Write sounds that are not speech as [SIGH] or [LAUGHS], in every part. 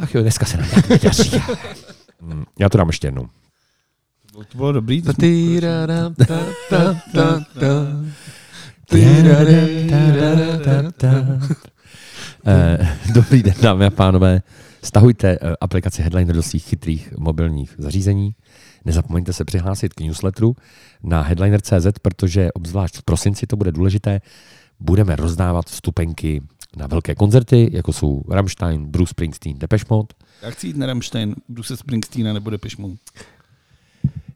Ach jo, dneska se nám tak nedaří. Hmm, [LAUGHS] Já to dám ještě jednou. To bylo dobrý. To. Eh, Dobrý den, dámy a pánové. Stahujte eh, aplikaci Headliner do svých chytrých mobilních zařízení. Nezapomeňte se přihlásit k newsletteru na headliner.cz, protože obzvlášť v prosinci to bude důležité. Budeme rozdávat vstupenky na velké koncerty, jako jsou Rammstein, Bruce Springsteen, Depeche Mode. Já chci jít na Rammstein, budu se Springsteena nebo Depeche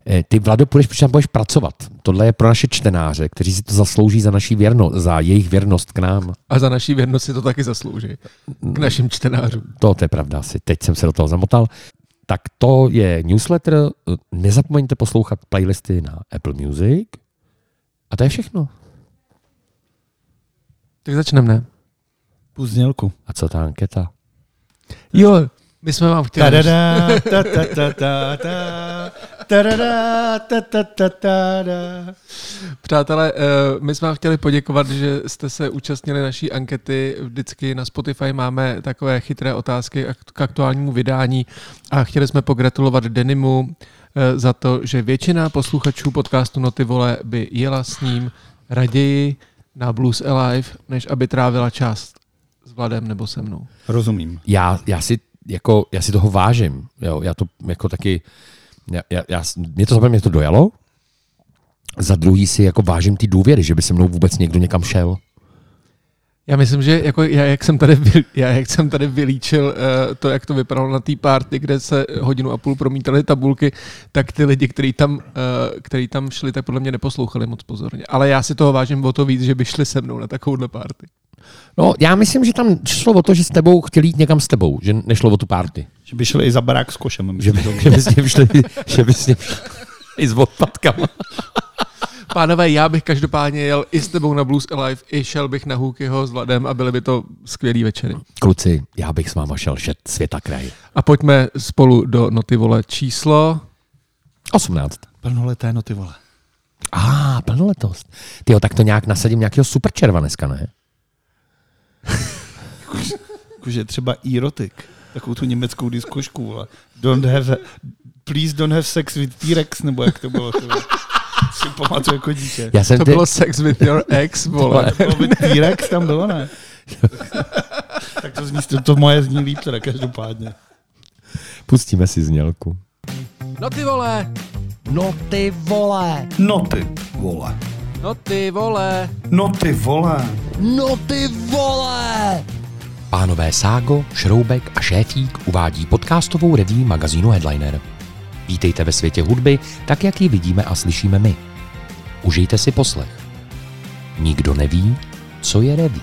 Eh, Ty, Vlado, půjdeš, protože tam budeš pracovat. Tohle je pro naše čtenáře, kteří si to zaslouží za naší věrnost, za jejich věrnost k nám. A za naší věrnost si to taky zaslouží. K našim čtenářům. To, to je pravda, asi teď jsem se do toho zamotal. Tak to je newsletter. Nezapomeňte poslouchat playlisty na Apple Music. A to je všechno. Tak začneme, ne? Pust znělku. A co ta anketa? Jo, my jsme vám chtěli... Tadada, ta, ta, ta, ta, ta, tadada, ta, ta, ta, ta, da. Přátelé, eh, my jsme vám chtěli poděkovat, že jste se účastnili naší ankety. Vždycky na Spotify máme takové chytré otázky k aktuálnímu vydání a chtěli jsme pogratulovat Denimu eh, za to, že většina posluchačů podcastu Noty Vole by jela s ním raději na Blues Alive, než aby trávila čas s Vladem nebo se mnou. Rozumím. Já, já, si, jako, já si toho vážím. Jo, já to jako taky... Já, já, já, mě to za prvé mě to dojalo. Za druhý si jako vážím ty důvěry, že by se mnou vůbec někdo někam šel. Já myslím, že jako já, jak jsem tady, já, jak jsem tady vylíčil uh, to, jak to vypadalo na té party, kde se hodinu a půl promítaly tabulky, tak ty lidi, kteří tam, uh, který tam šli, tak podle mě neposlouchali moc pozorně. Ale já si toho vážím o to víc, že by šli se mnou na takovouhle party. No, já myslím, že tam šlo o to, že s tebou chtěli jít někam s tebou, že nešlo o tu party. Že by šli i za barák s košem. Že by, že by s ním šli, že by s ním šli i s odpadkama. [LAUGHS] Pánové, já bych každopádně jel i s tebou na Blues Alive, i šel bych na Hůkyho s Vladem a byly by to skvělý večery. Kluci, já bych s váma šel šet světa kraj. A pojďme spolu do Noty Vole číslo. 18. Plnoleté noty, vole. A, ah, plnoletost. Tyjo, tak to nějak nasadím nějakého superčerva dneska, ne? Jakože třeba erotic. Takovou tu německou diskošku, vole. Don't have, please don't have sex with T-Rex, nebo jak to bylo. To [LAUGHS] si pamatuju jako dítě. Já jsem To ty... bylo Sex with your ex, [LAUGHS] vole. To bylo by T-Rex tam bylo, ne? [LAUGHS] tak to zní, to, to moje zní líp teda každopádně. Pustíme si znělku. No ty vole, No ty vole. Noty, vole. no ty vole. Noty, vole. No ty vole. Pánové Ságo, Šroubek a Šéfík uvádí podcastovou reví magazínu Headliner. Vítejte ve světě hudby, tak jak ji vidíme a slyšíme my. Užijte si poslech. Nikdo neví, co je reví.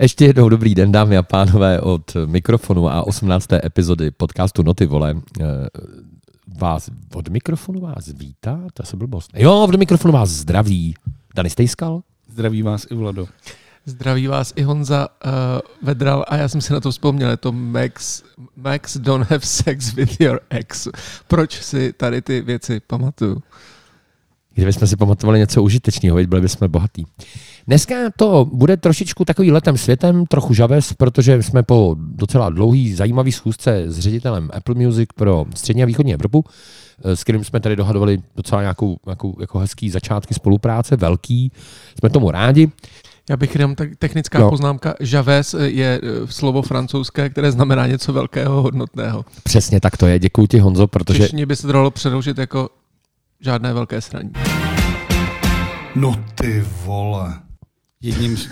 Ještě jednou dobrý den, dámy a pánové, od mikrofonu a 18. epizody podcastu Noty Vole. Eh, Vás, od mikrofonu vás vítá, to se blbost. Jo, od mikrofonu vás zdraví Dani Stejskal. Zdraví vás i Vlado. Zdraví vás i Honza uh, Vedral a já jsem si na to vzpomněl, je to Max, Max don't have sex with your ex. Proč si tady ty věci pamatuju? Kdybychom si pamatovali něco užitečného, byli bychom bohatí. Dneska to bude trošičku takový letem světem, trochu žaves, protože jsme po docela dlouhý zajímavý schůzce s ředitelem Apple Music pro střední a východní Evropu, eh, s kterým jsme tady dohadovali docela nějakou, nějakou jako hezký začátky spolupráce, velký, jsme tomu rádi. Já bych jenom tak technická Jo. no. poznámka. Javes je eh, slovo francouzské, které znamená něco velkého, hodnotného. Přesně tak to je, děkuji ti Honzo, protože Češtině by se to dalo předloužit jako žádné velké sraní. No ty vole. Jedním z...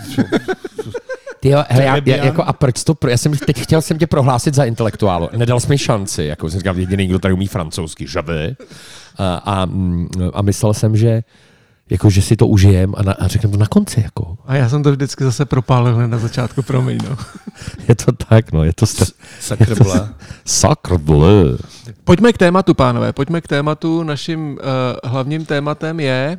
Ty jo, hele, já, já, jako, a proč to, pro- já jsem teď chtěl jsem tě prohlásit za intelektuálu, nedal jsi mi šanci, jako jsem říkal, jediný, kdo tady umí francouzsky, žavé. A, a, mm, a, myslel jsem, že jako, že si to užijem a, na, a řekneme to na konci, jako. A já jsem to vždycky zase propálil hned na začátku, promiň, no. [LAUGHS] Je to tak, no, je to st- Sakrble. sakr bleu. Pojďme k tématu, pánové, pojďme k tématu. Naším uh, hlavním tématem je,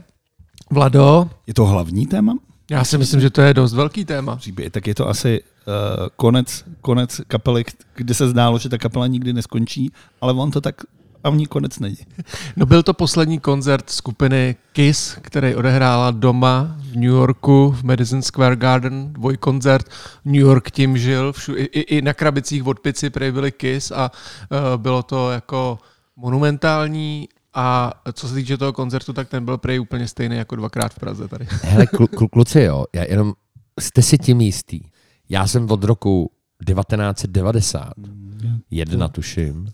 Vlado, Je to hlavní téma? já si myslím, že to je dost velký téma. Příběh, tak je to asi uh, konec, konec kapely, kde se zdálo, že ta kapela nikdy neskončí, ale on to tak a v ní konec není. No byl to poslední koncert skupiny Kiss, který odehrála doma v New Yorku v Madison Square Garden, dvojkoncert. New York tím žil, všu, i, i na krabicích od pici prej byly Kiss a uh, bylo to jako monumentální a co se týče toho koncertu, tak ten byl prej úplně stejný jako dvakrát v Praze tady. [LAUGHS] Hele, klu, klu, kluci, jo, já jenom jste si tím jistý. Já jsem od roku 1990, jedna tuším,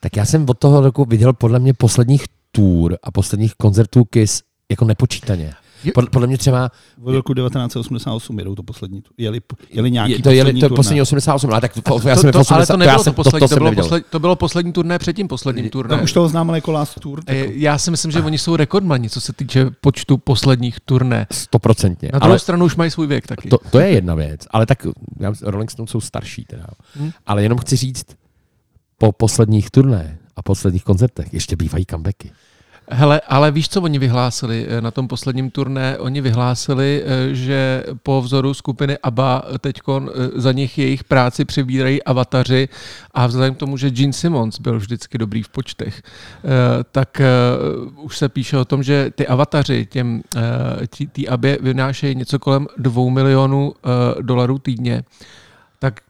tak já jsem od toho roku viděl podle mě posledních tour a posledních koncertů Kiss jako nepočítaně. Podle, podle mě třeba... V roku 1988 jedou to poslední. Jeli, jeli nějaký je, to, jeli, poslední to turné. poslední 88, ale tak to, to, já To, jsem to, v 80, ale to já nebylo jsem, to poslední, to, to, bylo poslední, to bylo poslední turné před tím posledním turné. Tam už toho známe jako last tour. Eh, Tak Já si myslím, že oni jsou rekordmani, co se týče počtu posledních turné. Stoprocentně. Na druhou Ale stranu už mají svůj věk taky. to, to je jedna věc, ale tak já, Rolling Stones jsou starší teda. Hm. Ale jenom chci říct, po posledních turné a posledních koncertech ještě bývají comebacky. Hele, ale víš, co oni vyhlásili eh, na tom posledním turné? Oni vyhlásili, eh, že po vzoru skupiny ABBA teď za nich jejich práci přebírají avataři a vzhledem k tomu, že Gene Simmons byl vždycky dobrý v počtech, eh, tak eh, už se píše o tom, že ty avataři těm eh, tý ABBA vynášejí něco kolem dvou milionů eh, dolarů týdně. Tak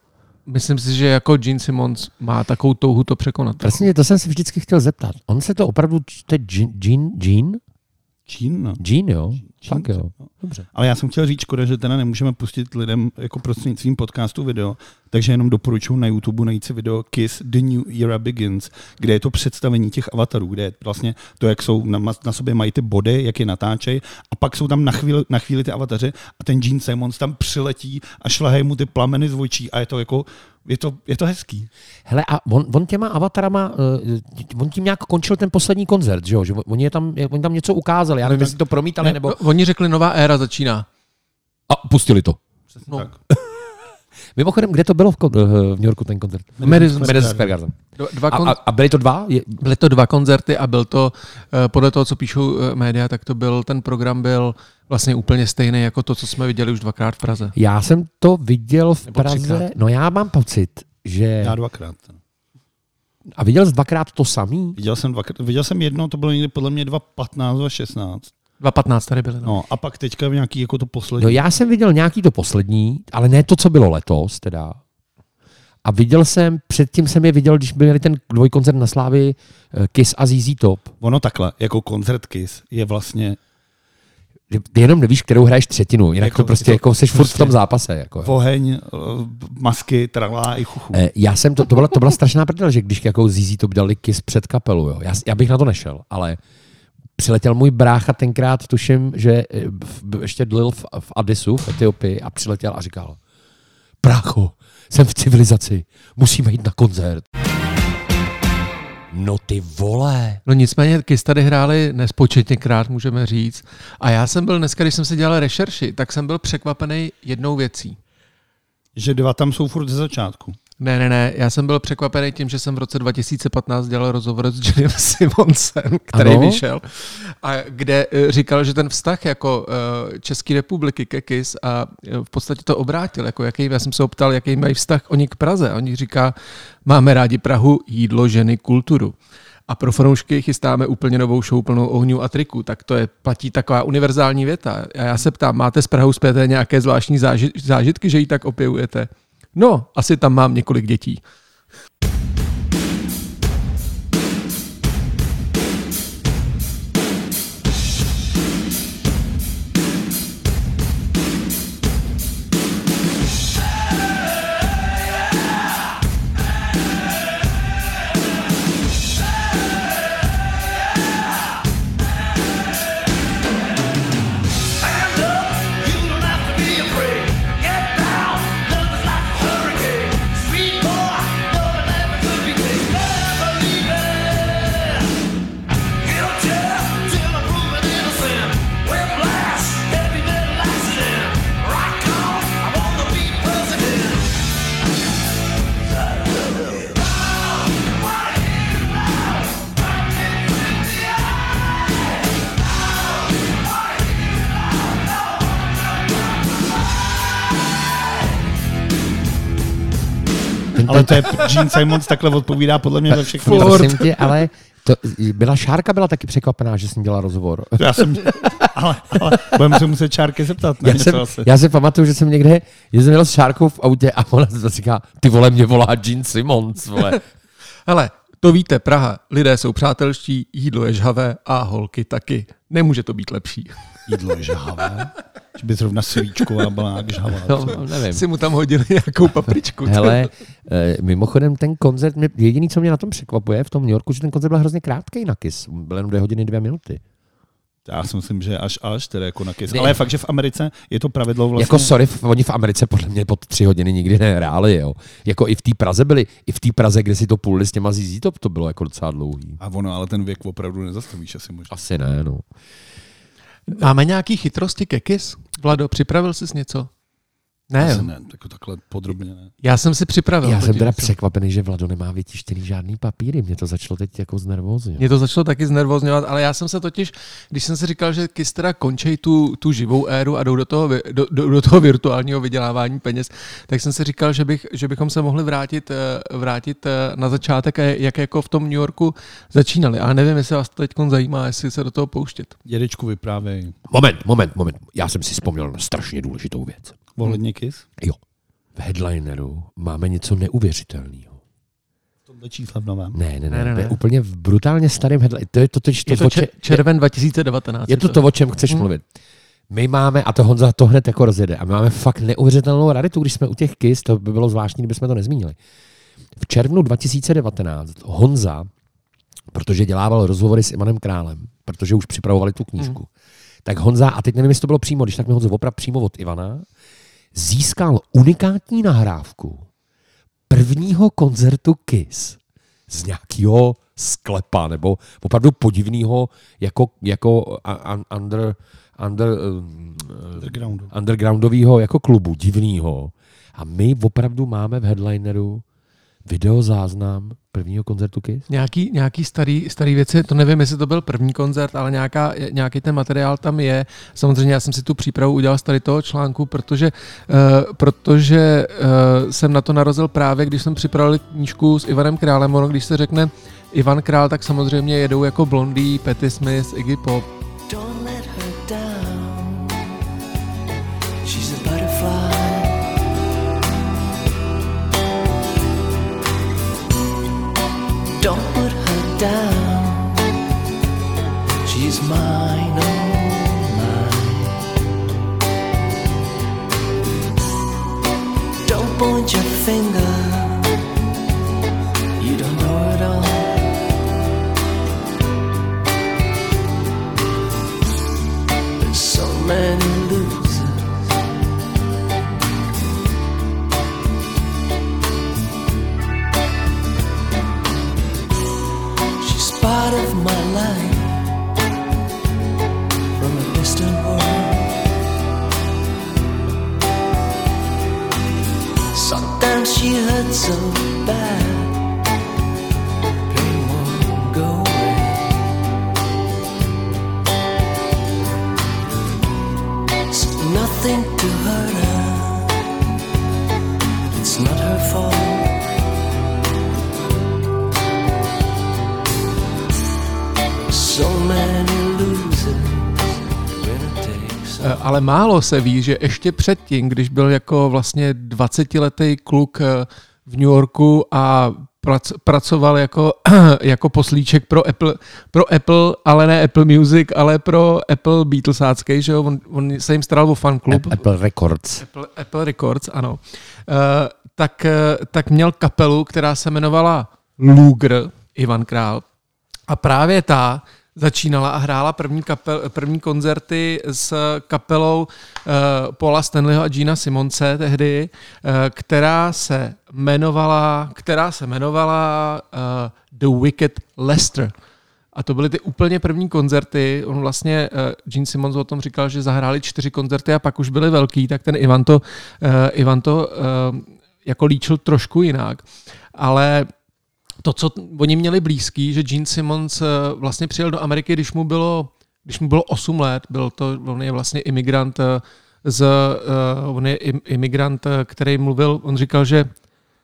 myslím si, že jako Gene Simmons má takovou touhu to překonat. Přesně, to jsem se vždycky chtěl zeptat. On se to opravdu čte Jean? Jean? Jean? Čín, no. Jean, jo? Tak jo. no. Dobře. Ale já jsem chtěl říct, škoda, že teda nemůžeme pustit lidem jako prostřednictvím podcastu video, takže jenom doporučuji na YouTube najít si video Kiss The New Era Begins, kde je to představení těch avatarů, kde je vlastně to, jak jsou na, na sobě mají ty body, jak je natáčejí, a pak jsou tam na chvíli, na chvíli ty avataři a ten Gene Simmons tam přiletí a šlahají mu ty plameny z očí a je to jako, je to, je to hezký. Hele, a on, on těma avatarama, uh, on tím nějak končil ten poslední koncert, že jo? Že oni, je tam, oni tam něco ukázali, já nevím, jestli to promítali, nebo... No, oni řekli, nová éra začíná. A pustili to. No. Tak. [LAUGHS] Mimochodem, kde to bylo v, eh, v New Yorku ten koncert? Madison Madison Square Garden. Dva- kon- a, a byly to dva? Je, byly to dva koncerty a byl to, eh, podle toho, co píšou eh, média, tak to byl, ten program byl vlastně úplně stejný jako to, co jsme viděli už dvakrát v Praze. já jsem to viděl v Nebo Praze. třikrát. No já mám pocit, že... Já dvakrát. A viděl jsi dvakrát to samý? Viděl jsem, dvakrát, viděl jsem jedno, to bylo někdy podle mě 2.15, 2.16. 2.15 tady byly. No. No, a pak teďka nějaký jako to poslední. No já jsem viděl nějaký to poslední, ale ne to, co bylo letos teda. A viděl jsem, předtím jsem je viděl, když byli ten dvojkoncert na Slávy eh, Kiss a ZZ Top. Ono takhle, jako koncert Kiss je vlastně Ty jenom nevíš, kterou hraješ třetinu, jinak Jako- to prostě to jako seš furt v prostě- tom zápase. Jako, oheň, eh, masky, tralá i chuchu. Eh, Já jsem to, to byla, to byla strašná prdel, že když jako ZZ Top dali Kiss před kapelu, jo. Já, já bych na to nešel, ale přiletěl můj brácha tenkrát, tuším, že eh, v- ještě dlil v, v Addisu, v Etiopii a přiletěl a říkal, brácho, jsem v civilizaci, musíme jít na koncert. No ty vole. no nicméně Kiss tady hráli nespočetněkrát, můžeme říct. A já jsem byl dneska, když jsem si dělal rešerši, tak jsem byl překvapený jednou věcí. Že dva tam jsou furt ze začátku. Ne, ne, ne, já jsem byl překvapený tím, že jsem v roce 2015 dělal rozhovor s Jimem [LAUGHS] Simonsem, který Ano. vyšel, a kde eh, říkal, že ten vztah jako eh, České republiky ke KIS a eh, v podstatě to obrátil, jako jaký, já jsem se optal, jaký mají vztah oni k Praze. A oni říká, máme rádi Prahu, jídlo, ženy, kulturu. A pro fanoušky chystáme úplně novou show plnou ohňů a triků. Tak to je, platí taková univerzální věta. A já se ptám, máte s Prahou zpěté nějaké zvláštní záži- zážitky, že ji tak opěvujete? No, asi tam mám několik dětí. Ale to je Gene Simons takhle odpovídá podle mě ve všech Prosím tě, ale to, byla Šárka byla taky překvapená, že jsem dělal rozhovor. Já jsem, ale, ale budeme se muset Šárky zeptat. Ne, Já, jsem, já si pamatuju, že jsem někde jezdil s Šárkou v autě a ona se říká, ty vole, mě volá Gene Simmons, vole. [LAUGHS] Hele, to víte, Praha, lidé jsou přátelští, jídlo je žhavé a holky taky. Nemůže to být lepší. Jídlo je žhavé? Že by zrovna svíčková byla nějak žhavá. No, nevím. Si mu tam hodili nějakou papričku. Hele, eh, mimochodem ten koncert, mě, jediný, co mě na tom překvapuje v tom New Yorku, že ten koncert byl hrozně krátký na KIS. Byl jenom dvě hodiny, dvě minuty. Já si myslím, že až až, tedy jako na KIS. Ale je fakt, že v Americe je to pravidlo vlastně... Jako sorry, oni v Americe podle mě pod tři hodiny nikdy nehráli, jo. Jako i v té Praze byli, i v té Praze, kde si to půlili s těma ZZ Top, to bylo jako docela dlouhý. A ono, ale ten věk opravdu nezastavíš asi možná. Asi ne, no. Máme nějaký chytrosti ke KIS? Vlado, připravil jsi něco? Ne, Asi ne, jako takhle podrobně ne. Já jsem si připravil. Já jsem teda překvapený, že Vlado nemá vytištěný žádný papíry. Mě to začalo teď jako znervózně. Mě to začalo taky znervozňovat, ale já jsem se totiž, když jsem si říkal, že KIS teda končí tu, tu živou éru a jdou do toho, do, do, do toho virtuálního vydělávání peněz, tak jsem si říkal, že, bych, že bychom se mohli vrátit, eh, vrátit eh, na začátek, jak jako v tom New Yorku začínali. Ale nevím, jestli vás to teď zajímá, jestli se do toho pouštět. Dědečku vyprávěj. Moment, moment, moment. Já jsem si vzpomněl na strašně důležitou věc. Ohledně KIS? Jo. V headlineru máme něco neuvěřitelného. Tohle čísla v novém. Ne, ne, ne, ne, ne. To je úplně v brutálně starém headline. To je to, to, to, je to če- červen 2019. Je to to, o čem chceš hmm. mluvit. My máme, a to Honza to hned jako rozjede, a my máme fakt neuvěřitelnou raritu, když jsme u těch KIS, to by bylo zvláštní, kdybychom to nezmínili. V červnu 2019 Honza, protože dělával rozhovory s Ivanem Králem, protože už připravovali tu knížku, hmm. tak Honza, a teď nevím, jestli to bylo přímo, když tak mi Honzo oprav přímo od Ivana, získal unikátní nahrávku prvního koncertu Kiss z nějakého sklepa, nebo opravdu podivného jako, jako under, under, Undergroundu. undergroundového jako klubu, divného. A my opravdu máme v headlineru videozáznam prvního koncertu Kiss? Nějaký, nějaký starý, starý věci, to nevím, jestli to byl první koncert, ale nějaká, nějaký ten materiál tam je. Samozřejmě já jsem si tu přípravu udělal z tady toho článku, protože, uh, protože uh, jsem na to narazil právě, když jsem připravil knížku s Ivanem Králem. Ono, když se řekne Ivan Král, tak samozřejmě jedou jako Blondie, Petty Smith, Iggy Pop. Don't put her down. She's mine, oh mine. Don't point your finger. So bad. Pain won't go away. It's nothing to hurt her. It's not her fault. So many Eh, ale málo se ví, že ještě předtím, když byl jako vlastně 20-letý kluk eh, v New Yorku a pracoval jako, [CLEARS THROAT] jako poslíček pro Apple, pro Apple, ale ne Apple Music, ale pro Apple Beatlesácký, že jo? On, on se jim staral o fanklub. Apple Records. Apple, Apple Records, ano. Uh, tak, tak měl kapelu, která se jmenovala Luger, Ivan Král. A právě ta začínala a hrála první, kapel, první koncerty s kapelou uh, Paula Stanleyho a Gina Simonce tehdy, uh, která se jmenovala, která se jmenovala uh, The Wicked Lester. A to byly ty úplně první koncerty. On vlastně, uh, Gene Simmons o tom říkal, že zahráli čtyři koncerty a pak už byly velký, tak ten Ivan to, uh, Ivan to uh, jako líčil trošku jinak. Ale to, co oni měli blízký, že Gene Simmons eh, vlastně přijel do Ameriky, když mu bylo, když mu bylo 8 let, byl to, on je vlastně imigrant eh, z, uh, on je imigrant, který mluvil, on říkal, že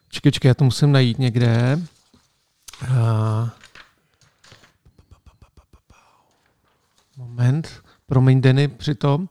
Čekaj, čekaj, já to musím najít někde. Uh, moment, promiň Denny přitom.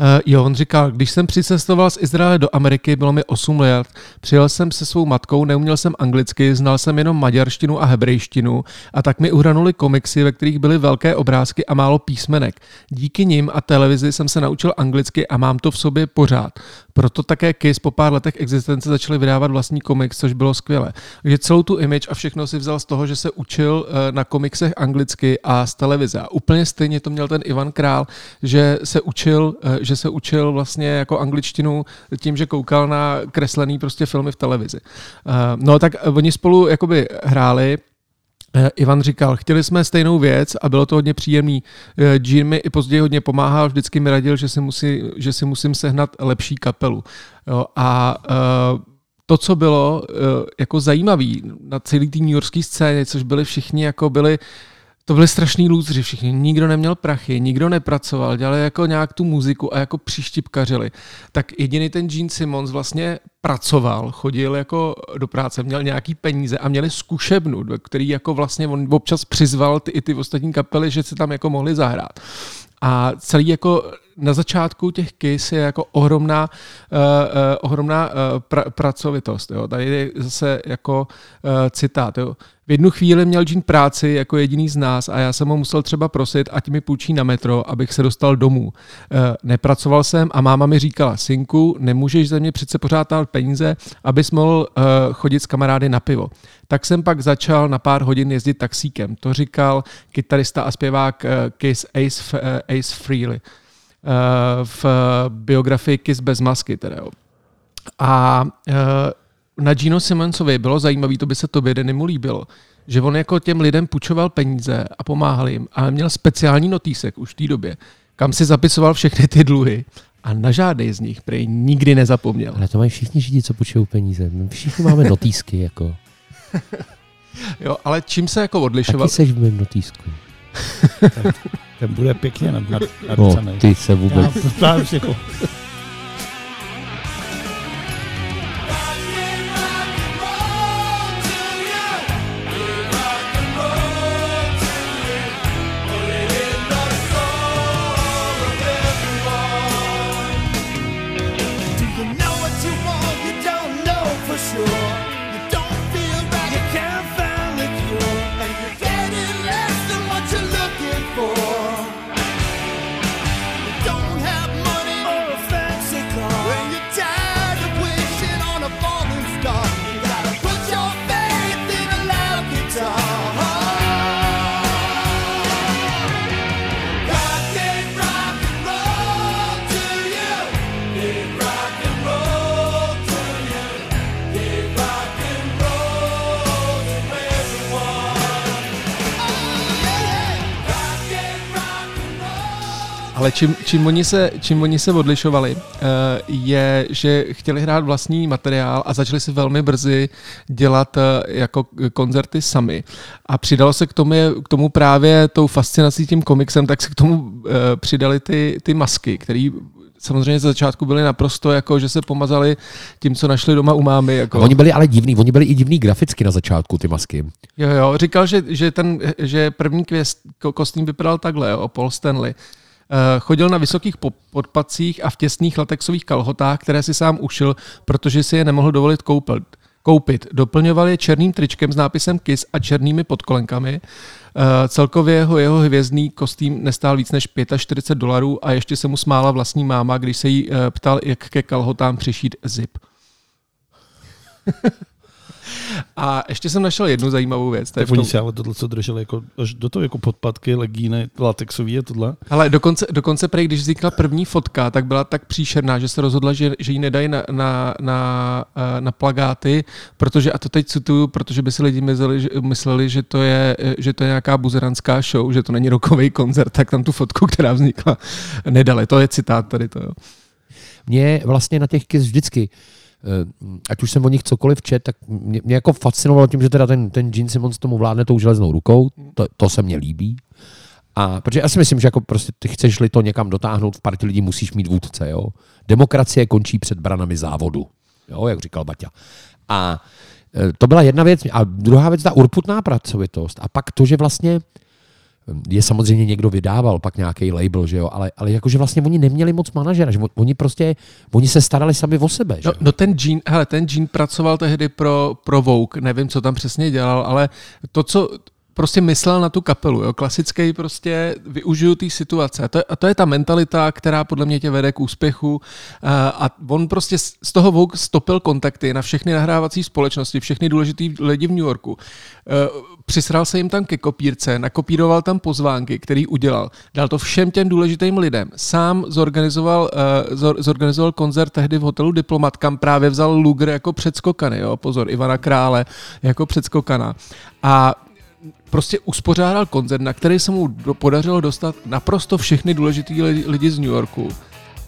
Uh, jo, on říkal, když jsem přicestoval z Izraele do Ameriky, bylo mi 8 let, přijel jsem se svou matkou, neuměl jsem anglicky, znal jsem jenom maďarštinu a hebrejštinu a tak mi uhranuli komiksy, ve kterých byly velké obrázky a málo písmenek. Díky nim a televizi jsem se naučil anglicky a mám to v sobě pořád. Proto také Kiss po pár letech existence začali vydávat vlastní komiks, což bylo skvělé. Takže celou tu image a všechno si vzal z toho, že se učil eh, na komiksech anglicky a z televize. A úplně stejně to měl ten Ivan Král, že se učil, eh, že se učil vlastně jako angličtinu tím, že koukal na kreslený prostě filmy v televizi. Eh, no tak oni spolu jakoby hráli, Ivan říkal, chtěli jsme stejnou věc a bylo to hodně příjemný. Jean mi i později hodně pomáhal, vždycky mi radil, že si, musí, že si musím sehnat lepší kapelu. Jo, a to, co bylo jako zajímavé na celý té New Yorkské scéně, což byli všichni, jako byli to byli strašní lůzři všichni, nikdo neměl prachy, nikdo nepracoval, dělali jako nějak tu muziku a jako příštipkařili. Tak jediný ten Gene Simmons vlastně pracoval, chodil jako do práce, měl nějaký peníze a měli zkušebnu, který jako vlastně on občas přizval ty, i ty ostatní kapely, že se tam jako mohli zahrát. A celý jako na začátku těch KIS je jako ohromná, uh, uh, ohromná uh, pra, pracovitost. Jo. Tady je zase jako uh, citát. Jo. V jednu chvíli měl Jean práci jako jediný z nás a já jsem ho musel třeba prosit, ať mi půjčí na metro, abych se dostal domů. E, nepracoval jsem a máma mi říkala, synku, nemůžeš ze mě přece pořád dát peníze, abys mohl e, chodit s kamarády na pivo. Tak jsem pak začal na pár hodin jezdit taxíkem. To říkal kytarista a zpěvák e, Kiss Ace, e, Ace Frehley e, v biografii Kiss bez masky. Teda, jo. A e, na Gino Simonsovi bylo zajímavé, to by se tobě Denimu líbilo, že on jako těm lidem půjčoval peníze a pomáhal jim, ale měl speciální notýsek už v té době, kam si zapisoval všechny ty dluhy a na žádný z nich prej nikdy nezapomněl. Ale to mají všichni židi, co půjčují peníze. My všichni máme notýsky, jako. [LAUGHS] jo, ale čím se jako odlišoval? Taky seš v mém notýsku. [LAUGHS] ten bude pěkně nad, nad, nad no, ty se vůbec... Já, jako, Ale čím, čím, oni se, čím oni se odlišovali, eh, je, že chtěli hrát vlastní materiál a začali si velmi brzy dělat eh, jako koncerty sami. A přidalo se k tomu, k tomu právě tou fascinací tím komiksem, tak se k tomu eh, přidali ty, ty masky, které samozřejmě ze začátku byli naprosto jako, že se pomazali tím, co našli doma u mámy. Jako. Oni byli ale divný, oni byli i divný graficky na začátku, ty masky. Jo, jo, říkal, že, že, ten, že první kvěst, kostým vypadal takhle, jo, Paul Stanley. Eh, chodil na vysokých podpacích a v těsných latexových kalhotách, které si sám ušil, protože si je nemohl dovolit koupit. koupit. Doplňoval je černým tričkem s nápisem KISS a černými podkolenkami. Eh, celkově jeho, jeho hvězdný kostým nestál víc než 45 dolarů a ještě se mu smála vlastní máma, když se jí eh, ptal, jak ke kalhotám přišít zip. A ještě jsem našel jednu zajímavou věc. Tak oni se ale tohle, co drželi jako, až do toho jako podpadky, legíny, latexový a tohle. Ale dokonce, dokonce prej, když vznikla první fotka, tak byla tak příšerná, že se rozhodla, že, že ji nedají na, na, na, eh, na plagáty, protože, a to teď cituju, protože by si lidi mysleli, že, mysleli, že to je, že to je nějaká buzeranská show, že to není rokový koncert, tak tam tu fotku, která vznikla, nedali. To je citát tady to. Jo. Mě vlastně na těch KIS vždycky Eh, ať už jsem o nich cokoliv čet, tak mě, mě jako fascinovalo tím, že teda ten, ten Gene Simmons tomu vládne tou železnou rukou, to, to se mně líbí. A protože já si myslím, že jako prostě ty chceš to někam dotáhnout, v partii lidí musíš mít vůdce, jo. Demokracie končí před branami závodu. jo, jak říkal Baťa. A e, to byla jedna věc. A druhá věc, ta urputná pracovitost. A pak to, že vlastně je samozřejmě někdo vydával, pak nějaký label, že jo, ale, ale jakože vlastně oni neměli moc manažera, že oni prostě, oni se starali sami o sebe, že no, no, ten Jean, hele, ten Jean pracoval tehdy pro, pro Vogue, nevím, co tam přesně dělal, ale to, co, prostě myslel na tu kapelu, jo? klasický prostě využiju té situace. A to, a to je ta mentalita, která podle mě tě vede k úspěchu a on prostě z toho Vogue stopil kontakty na všechny nahrávací společnosti, všechny důležitý lidi v New Yorku. E, přisral se jim tam ke kopírce, nakopíroval tam pozvánky, který udělal. Dal to všem těm důležitým lidem. Sám zorganizoval, uh, zorganizoval koncert tehdy v hotelu Diplomat, kam právě vzal Luger jako předskokany, jo, pozor, Ivana Krále jako předskokana. A prostě uspořádal koncert, na který se mu podařilo dostat naprosto všechny důležitý lidi z New Yorku,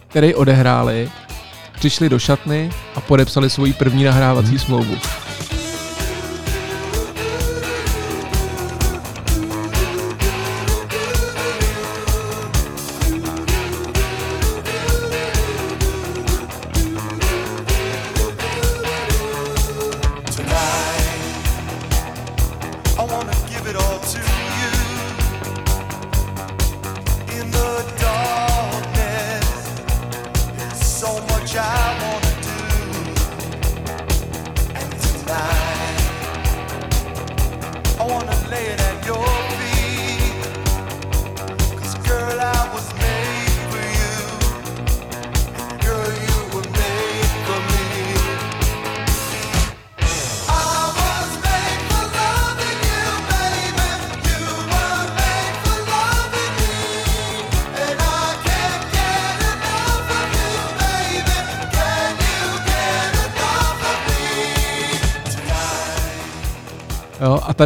který odehráli, přišli do šatny a podepsali svoji první nahrávací smlouvu.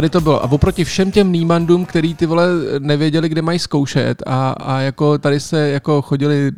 Tady to bylo. A oproti všem těm Niemandům, který ty vole nevěděli, kde mají zkoušet a, a jako tady se jako chodili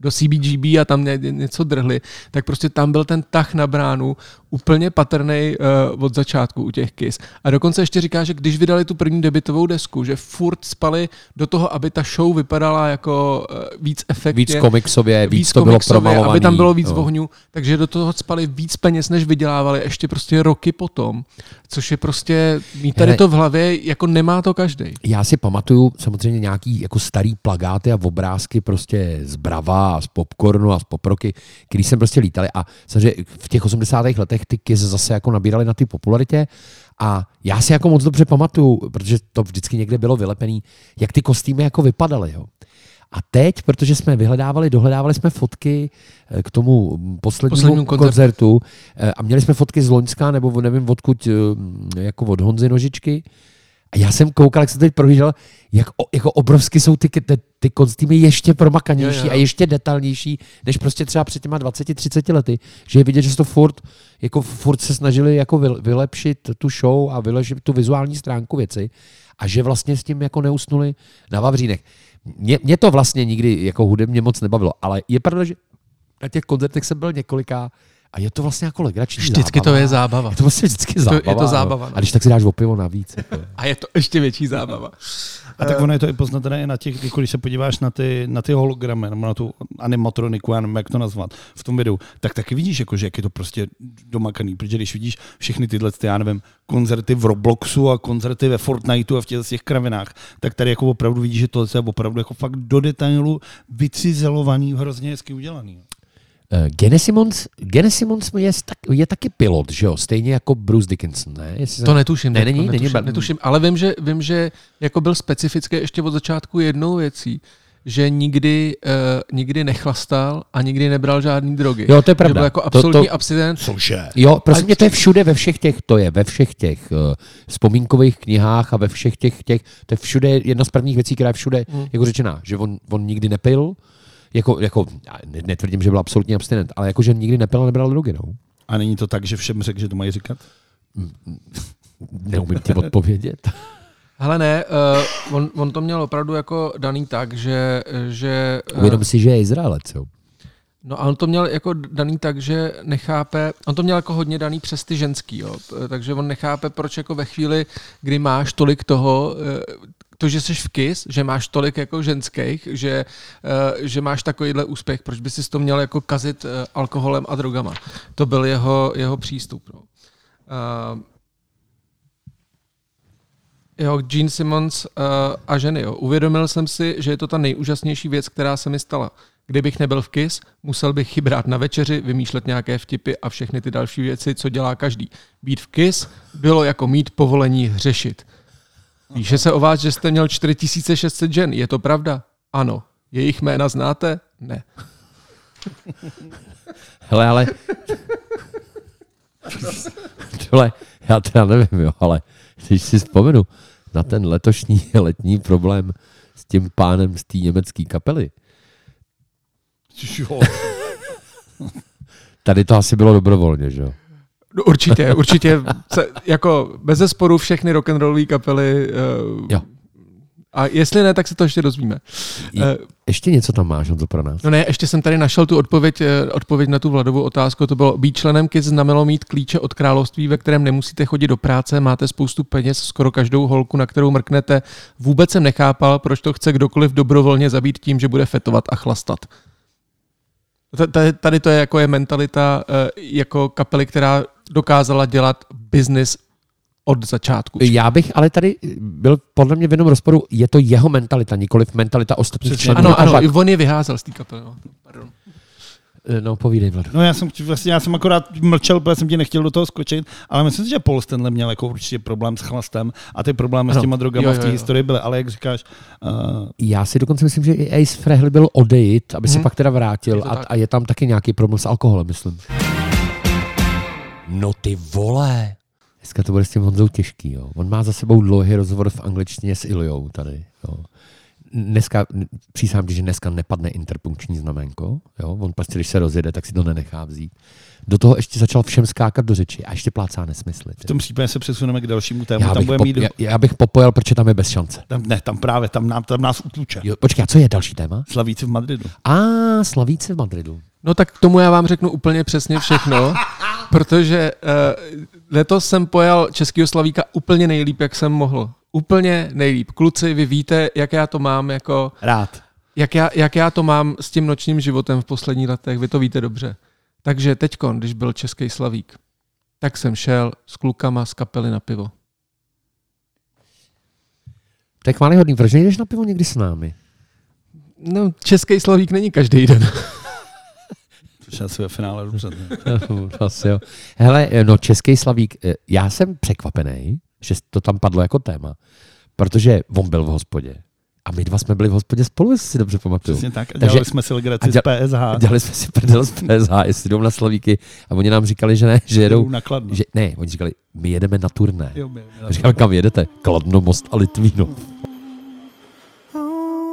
do CBGB a tam něco drhli, tak prostě tam byl ten tah na bránu úplně patrný uh, od začátku u těch Kiss. A dokonce ještě říká, že když vydali tu první debitovou desku, že furt spali do toho, aby ta show vypadala jako uh, víc efektně. Víc komiksově, víc, víc to bylo. Aby tam bylo víc no. ohňů, takže do toho spali víc peněz, než vydělávali ještě prostě roky potom, což je prostě, mít tady to v hlavě, jako nemá to každý. Já si pamatuju samozřejmě nějaký jako starý plagáty a obrázky prostě z Brava a z Popcornu a z Poproky, který jsem prostě lítali a samozřejmě v těch 80. letech letech ty Kiss zase jako nabírali na ty popularitě a já si jako moc dobře pamatuju, protože to vždycky někde bylo vylepený, jak ty kostýmy jako vypadaly. Jo. A teď, protože jsme vyhledávali, dohledávali jsme fotky eh, k tomu poslednímu, poslednímu koncertu eh, a měli jsme fotky z Loňska, nebo nevím odkud, eh, jako od Honzy Nožičky, a já jsem koukal, jak jsem teď prohlížel, jak o, jako obrovsky jsou ty, ty, ty kostýmy ještě promakanější jo, jo. a ještě detailnější, než prostě třeba před těma 20-30 lety. Že je vidět, že se to furt, jako furt se snažili jako vylepšit tu show a vylepšit tu vizuální stránku věci a že vlastně s tím jako neusnuli na Vavřínech. Mě, mě to vlastně nikdy jako hudebně moc nebavilo, ale je pravda, že na těch koncertech jsem byl několika a je to vlastně jako legrační Vždycky zábava. to je zábava. Je to vlastně vždycky zábava. To, je to zábava. No. A když tak si dáš o pivo navíc. Jako. [LAUGHS] A je to ještě větší zábava. A tak ono je to i poznatelné i na těch, když se podíváš na ty, na ty hologramy, nebo na tu animatroniku, já nevím, jak to nazvat, v tom videu, tak taky vidíš, jako, že jak je to prostě domakaný, protože když vidíš všechny tyhle, ty, já nevím, koncerty v Robloxu a koncerty ve Fortniteu a v těch, těch kravinách, tak tady jako opravdu vidíš, že to je opravdu jako fakt do detailu vycizelovaný, hrozně hezky udělaný. Uh, Gene Simmons, Gene Simmons je, tak, je taky pilot, že jo? Stejně jako Bruce Dickinson, ne? Jestli to netuším. Ne, není, to netuším, není, netuším, ale vím že, vím, že jako byl specifický ještě od začátku jednou věcí, že nikdy, uh, nikdy nechlastal a nikdy nebral žádný drogy. Jo, to je pravda. Že byl jako absolutní to, to, abstinent. Cože? Jo, prosím mě, to je všude ve všech těch, to je ve všech těch uh, vzpomínkových knihách a ve všech těch, těch, to je všude jedna z prvních věcí, která je všude hmm. jako řečená, že on, on nikdy nepil, jako, jako netvrdím, že byl absolutně abstinent, ale jako, že nikdy nepil a nebral drogy. No. A není to tak, že všem řekl, že to mají říkat? Neumím ti odpovědět. [LAUGHS] Ale ne, uh, on, on to měl opravdu jako daný tak, že... že uh, Uvědom si, že je Izraelec, jo. No a on to měl jako daný tak, že nechápe, on to měl jako hodně daný přes ty ženský, jo, takže on nechápe, proč jako ve chvíli, kdy máš tolik toho, to, že jsi v KIS, že máš tolik jako ženských, že, uh, že máš takovýhle úspěch, proč by si to měl jako kazit uh, alkoholem a drogama. To byl jeho, jeho přístup. No. Uh, Jo, Gene Simmons uh, a ženy. Jo. Uvědomil jsem si, že je to ta nejúžasnější věc, která se mi stala. Kdybych nebyl v KIS, musel bych chybrat na večeři, vymýšlet nějaké vtipy a všechny ty další věci, co dělá každý. Být v KIS bylo jako mít povolení hřešit. Píše se o vás, že jste měl 4600 žen. Je to pravda? Ano. Jejich jména znáte? Ne. [LAUGHS] Hele, ale... Tohle, já teda nevím, jo, ale když si vzpomenu na ten letošní [LAUGHS] letní problém s tím pánem z té německé kapely, Jo. tady to asi bylo dobrovolně, že jo? No, určitě, určitě. Se, jako bez zesporu všechny rock'n'rollové kapely. Uh, Jo. A jestli ne, tak se to ještě dozvíme. Je- Eh, Ještě něco tam máš, to pro nás. No ne, ještě jsem tady našel tu odpověď, eh, odpověď na tu Vladovou otázku. To bylo, být členem KIS znamenalo mít klíče od království, ve kterém nemusíte chodit do práce, máte spoustu peněz, skoro každou holku, na kterou mrknete. Vůbec jsem nechápal, proč to chce kdokoliv dobrovolně zabít tím, že bude fetovat a chlastat. Tady to je jako je mentalita jako kapely, která dokázala dělat business od začátku. Já bych ale tady byl podle mě v jednom rozporu, je to jeho mentalita, nikoliv mentalita ostatních členů. Ano, ano, pak- i on je vyházel z té kapely. No. Pardon. No, povídej, Vlado. No já jsem vlastně, já jsem akorát mlčel, protože jsem ti nechtěl do toho skočit, ale myslím si, že Paul Stanley měl jako určitě problém s chlastem a ty problémy Ano. s těma drogama Jo, v té jo, jo. historii byly, ale jak říkáš, uh, Já si dokonce myslím, že i Ace Frehley byl odejít, aby se Mhm. pak teda vrátil Je a, a je tam taky nějaký problém s alkoholem, myslím. No ty vole. Dneska to bude s tím Honzou těžký, jo. On má za sebou dlouhý rozhovor v angličtině s Iliou tady, jo. Dneska, přísám že dneska nepadne interpunkční znamenko, jo. On prostě, když se rozjede, tak si to nenechá vzít. Do toho ještě začal všem skákat do řeči a ještě plácá nesmysly. v tom případě se přesuneme k dalšímu tématu. Já Tam bych, mít... já, já bych popojal, protože tam je bez šance. Tam, ne, tam právě, tam, nám, tam nás utluče. Jo, počkej, a co je další téma? Slavíci v Madridu. A Slavíci v Madridu. No tak k tomu já vám řeknu úplně přesně všechno, [LAUGHS] protože uh, letos jsem pojal Českého Slavíka úplně nejlíp, jak jsem mohl. Úplně nejlíp. Kluci, vy víte, jak já to mám, jako, Rád. jak, já, jak já to mám s tím nočním životem v posledních letech, vy to víte dobře. Takže teďkon, když byl Český Slavík, tak jsem šel s klukama z kapely na pivo. To je chválihodný, proč nejdeš na pivo někdy s námi? No, Český Slavík není každý den. Přišel si ve finále dobře. [LAUGHS] Asi jo. Hele, no Český Slavík, eh, já jsem překvapený, že to tam padlo jako téma, protože on byl v hospodě. A my dva jsme byli v hospodě spolu, jestli si dobře pamatuju. Přesně tak. A Takže- dělali jsme si legraci děl- z PSH. A dělali jsme si prdel z PSH, jestli jdou na Slavíky. A oni nám říkali, že ne, že jedou. na Kladno. Že, ne, oni říkali, my jedeme na turné. Jo, my- Já Říkal, kam jedete? Kladno, Most a Litvíno.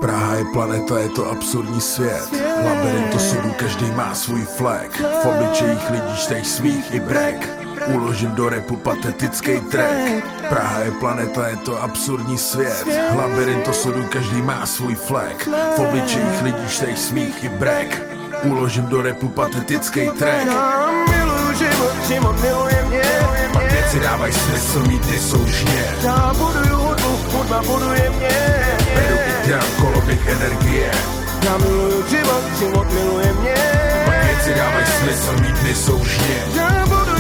Praha je planeta, je to absurdní svět. Labirint osudů, každý má svůj flag. V obličejích lidí čteš smích i brek. Uložím do repu patetický track. Praha je planeta, je to absurdní svět. Labirint osudů, každý má svůj flag. V obličejích lidí čteš smích i brek. Uložím do repu patetický track. Miluju život, život miluje mě, Pak věci dávaj smysl, mít nesoužně. Já buduju hudbu, hudba buduje mě. Beru i dělám koloběh energie. Já miluju život, život miluje mě. Pak věci dávaj smysl, mít nesoužně. Já buduju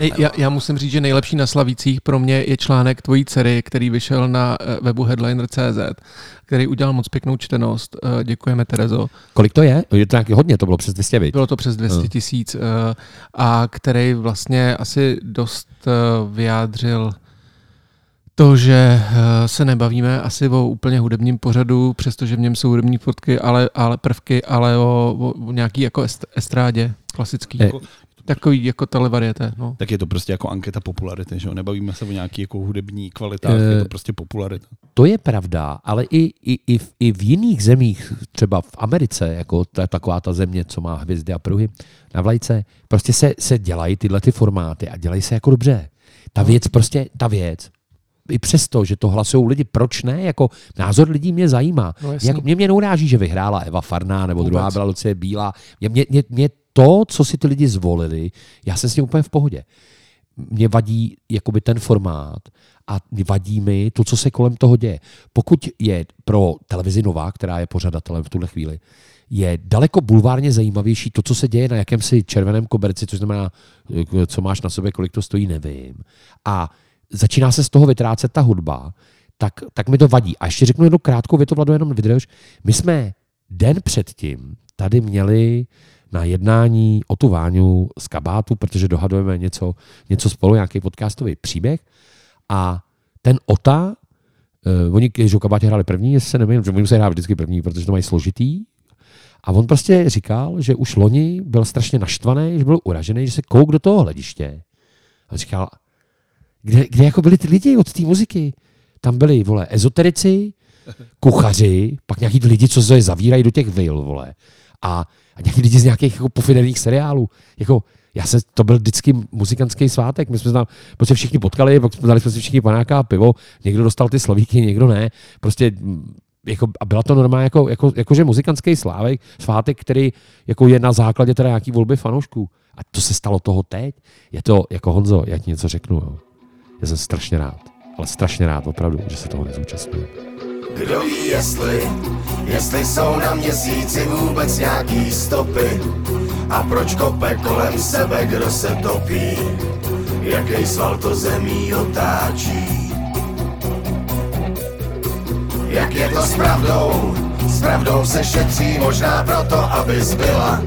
mě. Já, já musím říct, že nejlepší na Slavících pro mě je článek tvojí dcery, který vyšel na eh, webu Headliner.cz, který udělal moc pěknou čtenost. Eh, Děkujeme, Terezo. Kolik to je? Je to nějaký hodně, to bylo přes 200 viď? Bylo to přes 200 tisíc eh, a který vlastně asi dost vyjádřil to, že eh, se nebavíme asi o úplně hudebním pořadu, přestože v něm jsou hudební fotky, ale, ale prvky, ale o, o, o nějaký jako est- estrádě klasický. Eh, Jako, takový jako televarieté. No. Tak je to prostě jako anketa popularity, že jo? Nebavíme se o nějaký jako hudební kvalitách, Eh, je to prostě popularita. To je pravda, ale i, i, i, v, i v jiných zemích, třeba v Americe, jako ta, taková ta země, co má hvězdy a pruhy na vlajce, prostě se, se dělají tyhle ty formáty a dělají se jako dobře. Ta věc prostě, ta věc, i přesto, že to hlasují lidi, proč ne? Jako názor lidí mě zajímá. No, jako, mě, mě neuráží, že vyhrála Eva Farná, nebo Vůbec. druhá byla Lucie Bílá. Mě, mě, mě, mě to, co si ty lidi zvolili, já jsem s tím úplně v pohodě. mě vadí jakoby ten formát a vadí mi to, co se kolem toho děje. Pokud je pro televizi Nová, která je pořadatelem v tuhle chvíli, je daleko bulvárně zajímavější to, co se děje na jakémsi červeném koberci, což znamená, eh, co máš na sobě, kolik to stojí, nevím. A začíná se z toho vytrácet ta hudba, tak, tak mi to vadí. A ještě řeknu jednu krátkou větu, Vlado, jenom vydrž. My jsme den předtím tady měli na jednání o tu Váňu z kabátu, protože dohadujeme něco, něco spolu, nějaký podcastový příběh. A ten Ota, uh, oni, když kabátě hráli první, jestli se nevím, že oni se hrát vždycky první, protože to mají složitý. A on prostě říkal, že už loni byl strašně naštvaný, že byl uražený, že se kouk do toho hlediště. A říkal, kde, kde jako byli ty lidi od té muziky? Tam byli, vole, ezoterici, kuchaři, pak nějaký lidi, co se zavírají do těch vil, vole. A, a nějaký lidi z nějakých jako pofiderních seriálů. Jako, já se, to byl vždycky muzikantský svátek, my jsme se tam prostě všichni potkali, pak jsme dali jsme si všichni panáka a pivo, někdo dostal ty slovíky, někdo ne. Prostě jako, a byla to normálně jako, jako, jakože muzikantský slávek, svátek, který jako je na základě teda nějaký volby fanoušků. A to se stalo toho teď. Je to, jako Honzo, já ti něco řeknu. Jo. Já jsem strašně rád, ale strašně rád opravdu, že se toho nezúčastňuji. Kdo ví, jestli, jestli jsou na měsíci vůbec nějaký stopy a proč kope kolem sebe, kdo se topí, jaký sval to zemí otáčí. Jak je to s pravdou, s pravdou se šetří možná proto, aby zbyla.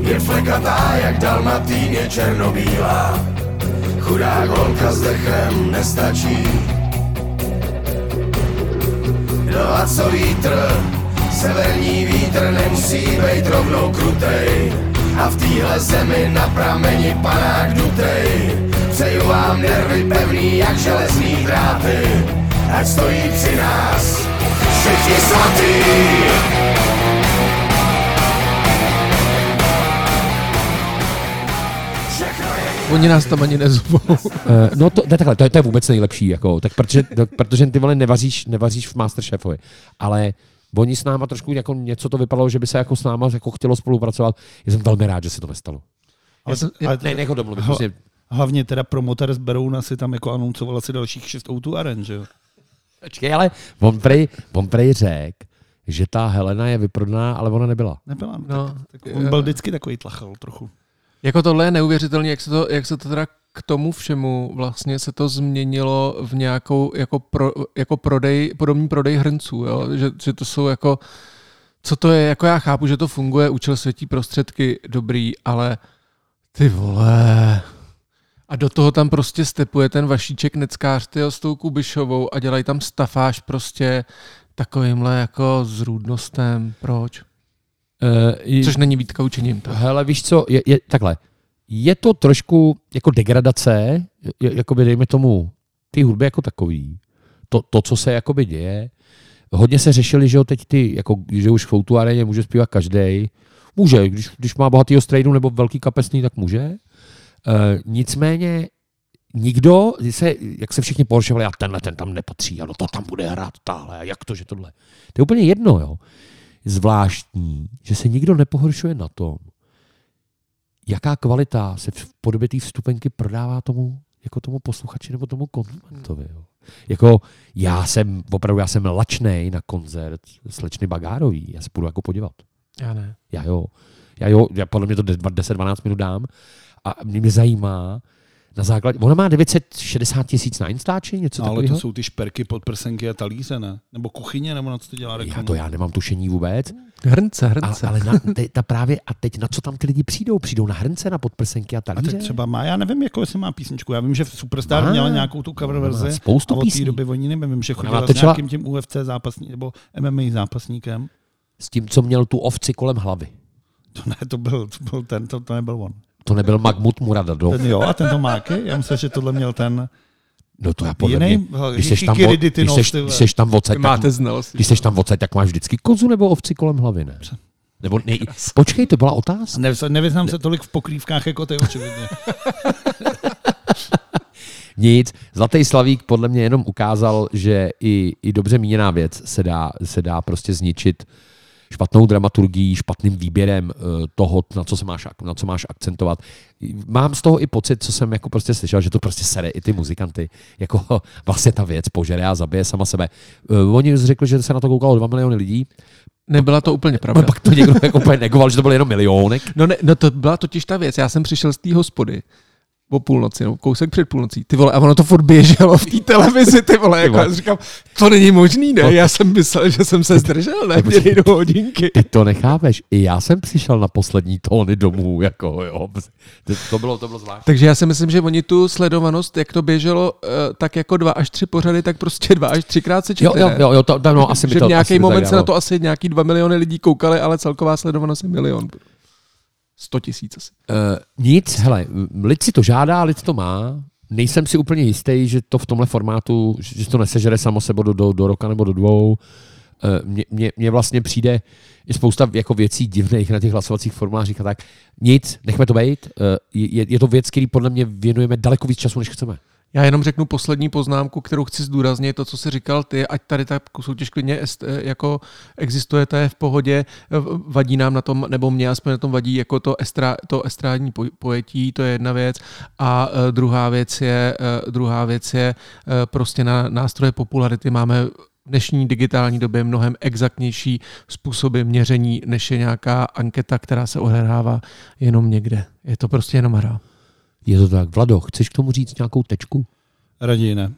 Je flekatá, jak dalmatýně černobílá, chudá holka s dechem nestačí. No a co vítr? Severní vítr nemusí být rovnou krutej. A v téhle zemi na prameni panák dutej. Přeju vám nervy pevný jak železný dráty. Ať stojí při nás všichni svatý. Oni nás tam ani nezvou. Uh, no to, je takhle, to, je, to je vůbec nejlepší, jako, tak protože, to, protože ty vole nevaříš, nevaříš v Masterchefovi, ale oni s náma trošku jako něco to vypadalo, že by se jako s náma jako chtělo spolupracovat. Já jsem velmi rád, že se to nestalo. Ale, Ale- Ne, nech ho domluvit, Ho- prostě, Hlavně teda promotor z Berouna si tam jako anoncoval asi dalších šest O2 aren, že jo? Počkej, ale on prej, on prej řek, že ta Helena je vyprodaná, ale ona nebyla. Nebyla. No, No, tak, tak on byl vždycky takový tlachal trochu. Jako tohle je neuvěřitelné, jak se to, jak se to teda k tomu všemu vlastně se to změnilo v nějakou jako, pro, jako prodej, podobný prodej hrnců, jo? Že, že to jsou jako, co to je, jako já chápu, že to funguje, účel světí prostředky dobrý, ale ty vole, a do toho tam prostě stepuje ten vašíček neckář tyjo, s tou Kubišovou a dělají tam stafáž prostě takovýmhle jako zrůdnostem. Proč? Uh, Což není výtka učením. Tak. Hele, víš co, je, je, takhle. Je to trošku jako degradace, je, jakoby dejme tomu, ty hudby jako takový. To, to, co se jakoby děje. Hodně se řešili, že jo, teď ty, jako, že už v Foutu aréně může zpívat každý. Může, když, když má bohatýho strejdu nebo velký kapesný, tak může. E, nicméně nikdo, se, jak se všichni pohoršovali, a tenhle ten tam nepatří, ano, to tam bude hrát, tahle, a jak to, že tohle. To je úplně jedno, jo. Zvláštní, že se nikdo nepohoršuje na tom, jaká kvalita se v podobě té vstupenky prodává tomu, jako tomu posluchači nebo tomu konzumentovi. Jo. Jako já jsem, opravdu já jsem lačnej na koncert slečny Bagárový, já se půjdu jako podívat. Já ne. Já jo. Já jo, já podle mě to 10-12 minut dám a mě, mě zajímá, na základě, ona má 960 tisíc na Instači, něco No, ale takového? to jsou ty šperky, podprsenky a talíře, ne? Nebo kuchyně, nebo na co to dělá Já reklamu? to já nemám tušení vůbec. Hrnce, A, hrnce. ale na, [LAUGHS] te, ta právě, a teď na co tam ty lidi přijdou? Přijdou na hrnce, na podprsenky a A talíře? teď třeba má, já nevím, jako jestli má písničku. Já vím, že Superstar Má. měla nějakou tu cover má verzi. spoustu a od té písní. doby oni nevím, vím, že chodila s nějakým tím UFC zápasníkem, nebo MMA zápasníkem. S tím, co měl tu ovci kolem hlavy. To ne, to byl, to byl ten, to, to nebyl on. To nebyl Mahmud Muradadov. Ten jo, a ten to máky? Já myslím, že tohle měl ten No to já podle jiný. mě, když seš tam, když seš, když tam tak, máte znalosti. když seš tam voce, tak máš vždycky kozu nebo ovci kolem hlavy, ne? Nebo ne, počkej, to byla otázka. Ne, nevyznám se tolik v pokrývkách jako ty, očividně. [LAUGHS] Nic. Zlatý Slavík podle mě jenom ukázal, že i, i dobře míněná věc se dá, se dá prostě zničit špatnou dramaturgií, špatným výběrem eh, toho, na co, se máš, na co máš akcentovat. Mám z toho i pocit, co jsem jako prostě slyšel, že to prostě sere i ty muzikanty. Jako [LAUGHS] vlastně ta věc požere a zabije sama sebe. Eh, Oni řekli, že se na to koukalo 2 miliony lidí. Nebyla to úplně [LAUGHS] pravda. No, pak to někdo jako úplně negoval, že to byl jenom milionek. No, ne, no to byla totiž ta věc. Já jsem přišel z té hospody o půlnoci, no, kousek před půlnocí, ty vole, a ono to furt běželo v té televizi, ty vole, jako, já říkám, to není možný, ne, No. já jsem myslel, že jsem se zdržel, ne, měli do hodinky. Ty to nechápeš. I já jsem přišel na poslední tóny domů. Jako, jo. To, bylo, to bylo zvláštní. Takže já si myslím, že oni tu sledovanost, jak to běželo, eh, tak jako dva až tři pořady, tak prostě dva až třikrát se Jo, četli, jo, jo, jo to, no, asi že to, v nějaký moment se na to asi nějaký dva miliony lidí koukali, ale celková sledovanost je milion. 100 tisíc asi. Uh, nic, hele, lid si to žádá, lid to má. Nejsem si úplně jistý, že to v tomhle formátu, že to nesežere samo sebo do, do, do roka nebo do dvou. Uh, Mně, vlastně přijde i spousta jako věcí divných na těch hlasovacích formulářích a tak. Nic, nechme to být. Uh, je, je to věc, který podle mě věnujeme daleko víc času, než chceme. Já jenom řeknu poslední poznámku, kterou chci zdůraznit, to, co jsi říkal ty, ať tady ta soutěž klidně est, jako existuje, to je v pohodě, v- vadí nám na tom, nebo mě aspoň na tom vadí jako to, estra, to estrádní poj- pojetí, to je jedna věc. A uh, druhá věc je, uh, druhá věc je prostě na nástroje popularity máme v dnešní digitální době mnohem exaktnější způsoby měření, než je nějaká anketa, která se odehrává jenom někde. Je to prostě jenom hra. Je to tak. Vlado, chceš k tomu říct nějakou tečku? Raději ne.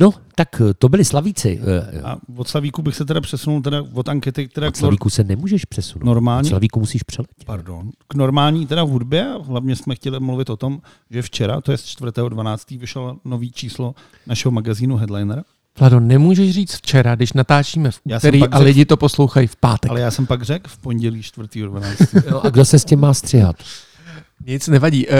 No, tak eh, to byli slavíci. Eh, A od Slavíku bych se teda přesunul teda od ankety, která Od slavíku se nemůžeš přesunout. Normálně? Od slavíku musíš přeletět. Pardon. K normální teda hudbě, a hlavně jsme chtěli mluvit o tom, že včera, to je 4.12. vyšlo nový číslo našeho magazínu Headliner, Vlado, nemůžeš říct včera, když natáčíme v Já jsem úterý a řekl- lidi to poslouchají v pátek. ale já jsem pak řekl v pondělí 4.12. No, [LAUGHS] a kdo se s tím má střihat? Nic nevadí. Eh,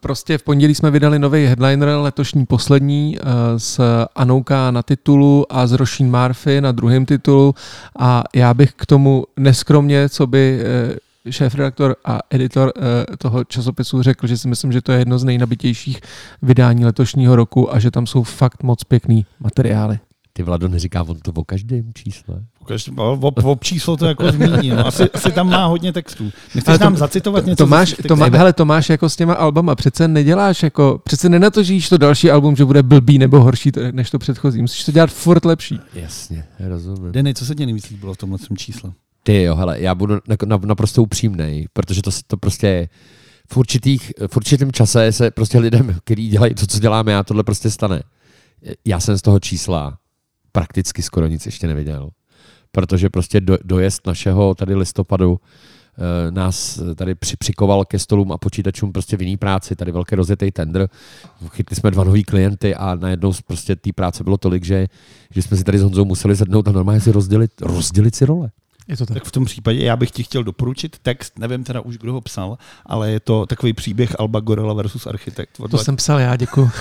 Prostě v pondělí jsme vydali nový headliner, letošní poslední, eh, s Anouka na titulu a s Rošín Murphy na druhém titulu. A já bych k tomu neskromně, co by eh, šéf-redaktor a editor eh, toho časopisu řekl, že si myslím, že to je jedno z nejnabitějších vydání letošního roku a že tam jsou fakt moc pěkný materiály. Ty Vlado neříká on to o každém čísle. Ukaž, o, o číslo to jako zmíní. No. Asi, asi, tam má hodně textů. Nechceš to- nám zacitovat něco? Tomáš, ze svých Tomá, textů? hele, Tomáš jako s těma albama přece neděláš jako, přece nenatočíš to další album, že bude blbý nebo horší to- než to předchozí. Musíš to dělat furt lepší. Jasně, rozumím. Denny, co se tě nejvíc líbilo v tomhle čísle? Ty jo, hele, já budu na, na, naprosto upřímnej, protože to, to prostě v, určitých, v určitém čase se prostě lidem, kteří dělají to, co děláme, já tohle prostě stane. Já jsem z toho čísla prakticky skoro nic ještě neviděl, protože prostě do, dojezd našeho tady listopadu eh, nás tady při, přikoval ke stolům a počítačům prostě v jiný práci, tady velký rozjetý tender, chytli jsme dva nový klienty a najednou prostě té práce bylo tolik, že, že jsme si tady s Honzou museli sednout a normálně si rozdělit, rozdělit si role. Je to tak. Tak v tom případě já bych ti chtěl doporučit text, nevím teda už, kdo ho psal, ale je to takový příběh Alba Gorilla versus Architekt od, To jsem psal já, děkuji. [LAUGHS]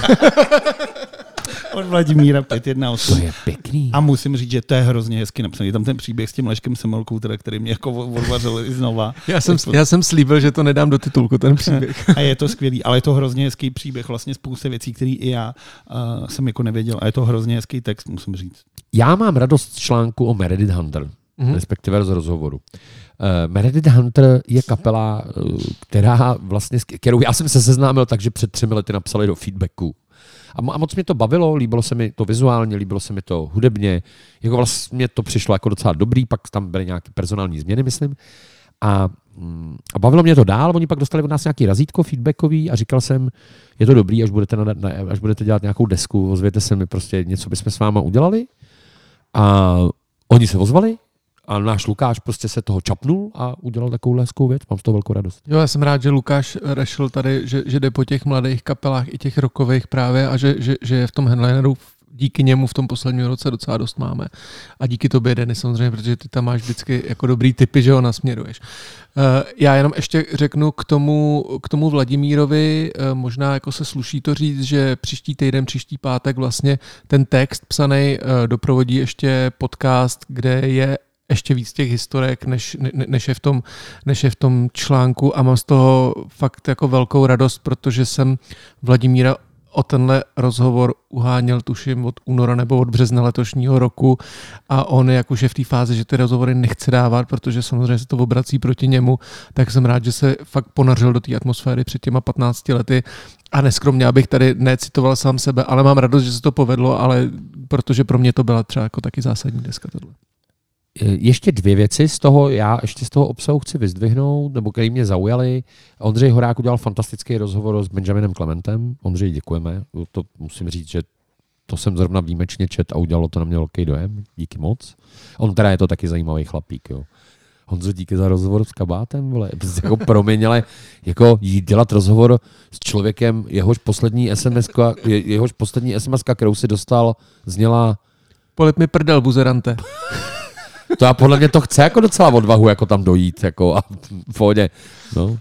od Vladimíra 518. To je pěkný. A musím říct, že to je hrozně hezky napsaný. Je tam ten příběh s tím Leškem Semolkou, teda, který mě jako odvařil i znova. Já jsem, Tak- já jsem slíbil, že to nedám do titulku, ten příběh. [LAUGHS] A je to skvělý, ale je to hrozně hezký příběh, vlastně spousta věcí, které i já uh, jsem jako nevěděl. A je to hrozně hezký text, musím říct. Já mám radost z článku o Meredith Hunter. Mm-hmm. respektive z rozhovoru. Uh, Meredith Hunter je kapela, uh, která vlastně, kterou já jsem se seznámil tak, že před třemi lety napsali do feedbacku. A, a moc mě to bavilo, líbilo se mi to vizuálně, líbilo se mi to hudebně, jako vlastně to přišlo jako docela dobrý, pak tam byly nějaké personální změny, myslím. A, mm, a bavilo mě to dál, oni pak dostali od nás nějaký razítko feedbackový a říkal jsem, je to dobrý, až budete, na, na, až budete dělat nějakou desku, ozvěte se mi prostě něco, bychom s váma udělali. A oni se ozvali a náš Lukáš prostě se toho čapnul a udělal takovou hezkou věc. Mám z toho velkou radost. Jo, já jsem rád, že Lukáš rešil tady, že, že jde po těch mladých kapelách i těch rokových právě a že, že, že je v tom headlineru díky němu v tom posledním roce docela dost máme. A díky tobě, Denny, samozřejmě, protože ty tam máš vždycky jako dobrý typy, že ho nasměruješ. Eh, Já jenom ještě řeknu k tomu, k tomu Vladimírovi, eh, možná jako se sluší to říct, že příští týden, příští pátek vlastně ten text psaný eh, doprovodí ještě podcast, kde je ještě víc těch historek, než, ne, než, je v tom, než je v tom článku a mám z toho fakt jako velkou radost, protože jsem Vladimíra o tenhle rozhovor uháněl, tuším, od února nebo od března letošního roku a on jak už je v té fázi, že ty rozhovory nechce dávat, protože samozřejmě se to obrací proti němu, tak jsem rád, že se fakt ponařil do té atmosféry před těma 15 lety a neskromně, abych tady necitoval sám sebe, ale mám radost, že se to povedlo, ale protože pro mě to byla třeba jako taky zásadní deska tohle. Ještě dvě věci z toho, já ještě z toho obsahu chci vyzdvihnout, nebo který mě zaujaly. Ondřej Horák udělal fantastický rozhovor s Benjaminem Clementem. Ondřej, děkujeme. To musím říct, že to jsem zrovna výjimečně čet a udělalo to na mě velký dojem. Díky moc. On teda je to taky zajímavý chlapík, jo. Honzo, díky za rozhovor s kabátem, vole. Jako promiň, ale jako jít dělat rozhovor s člověkem, jehož poslední SMS, jehož poslední SMS, kterou si dostal, zněla Polip mi prdel, buzerante. [LAUGHS] to a podle mě to chce jako docela odvahu, jako tam dojít, jako a v pohodě. No.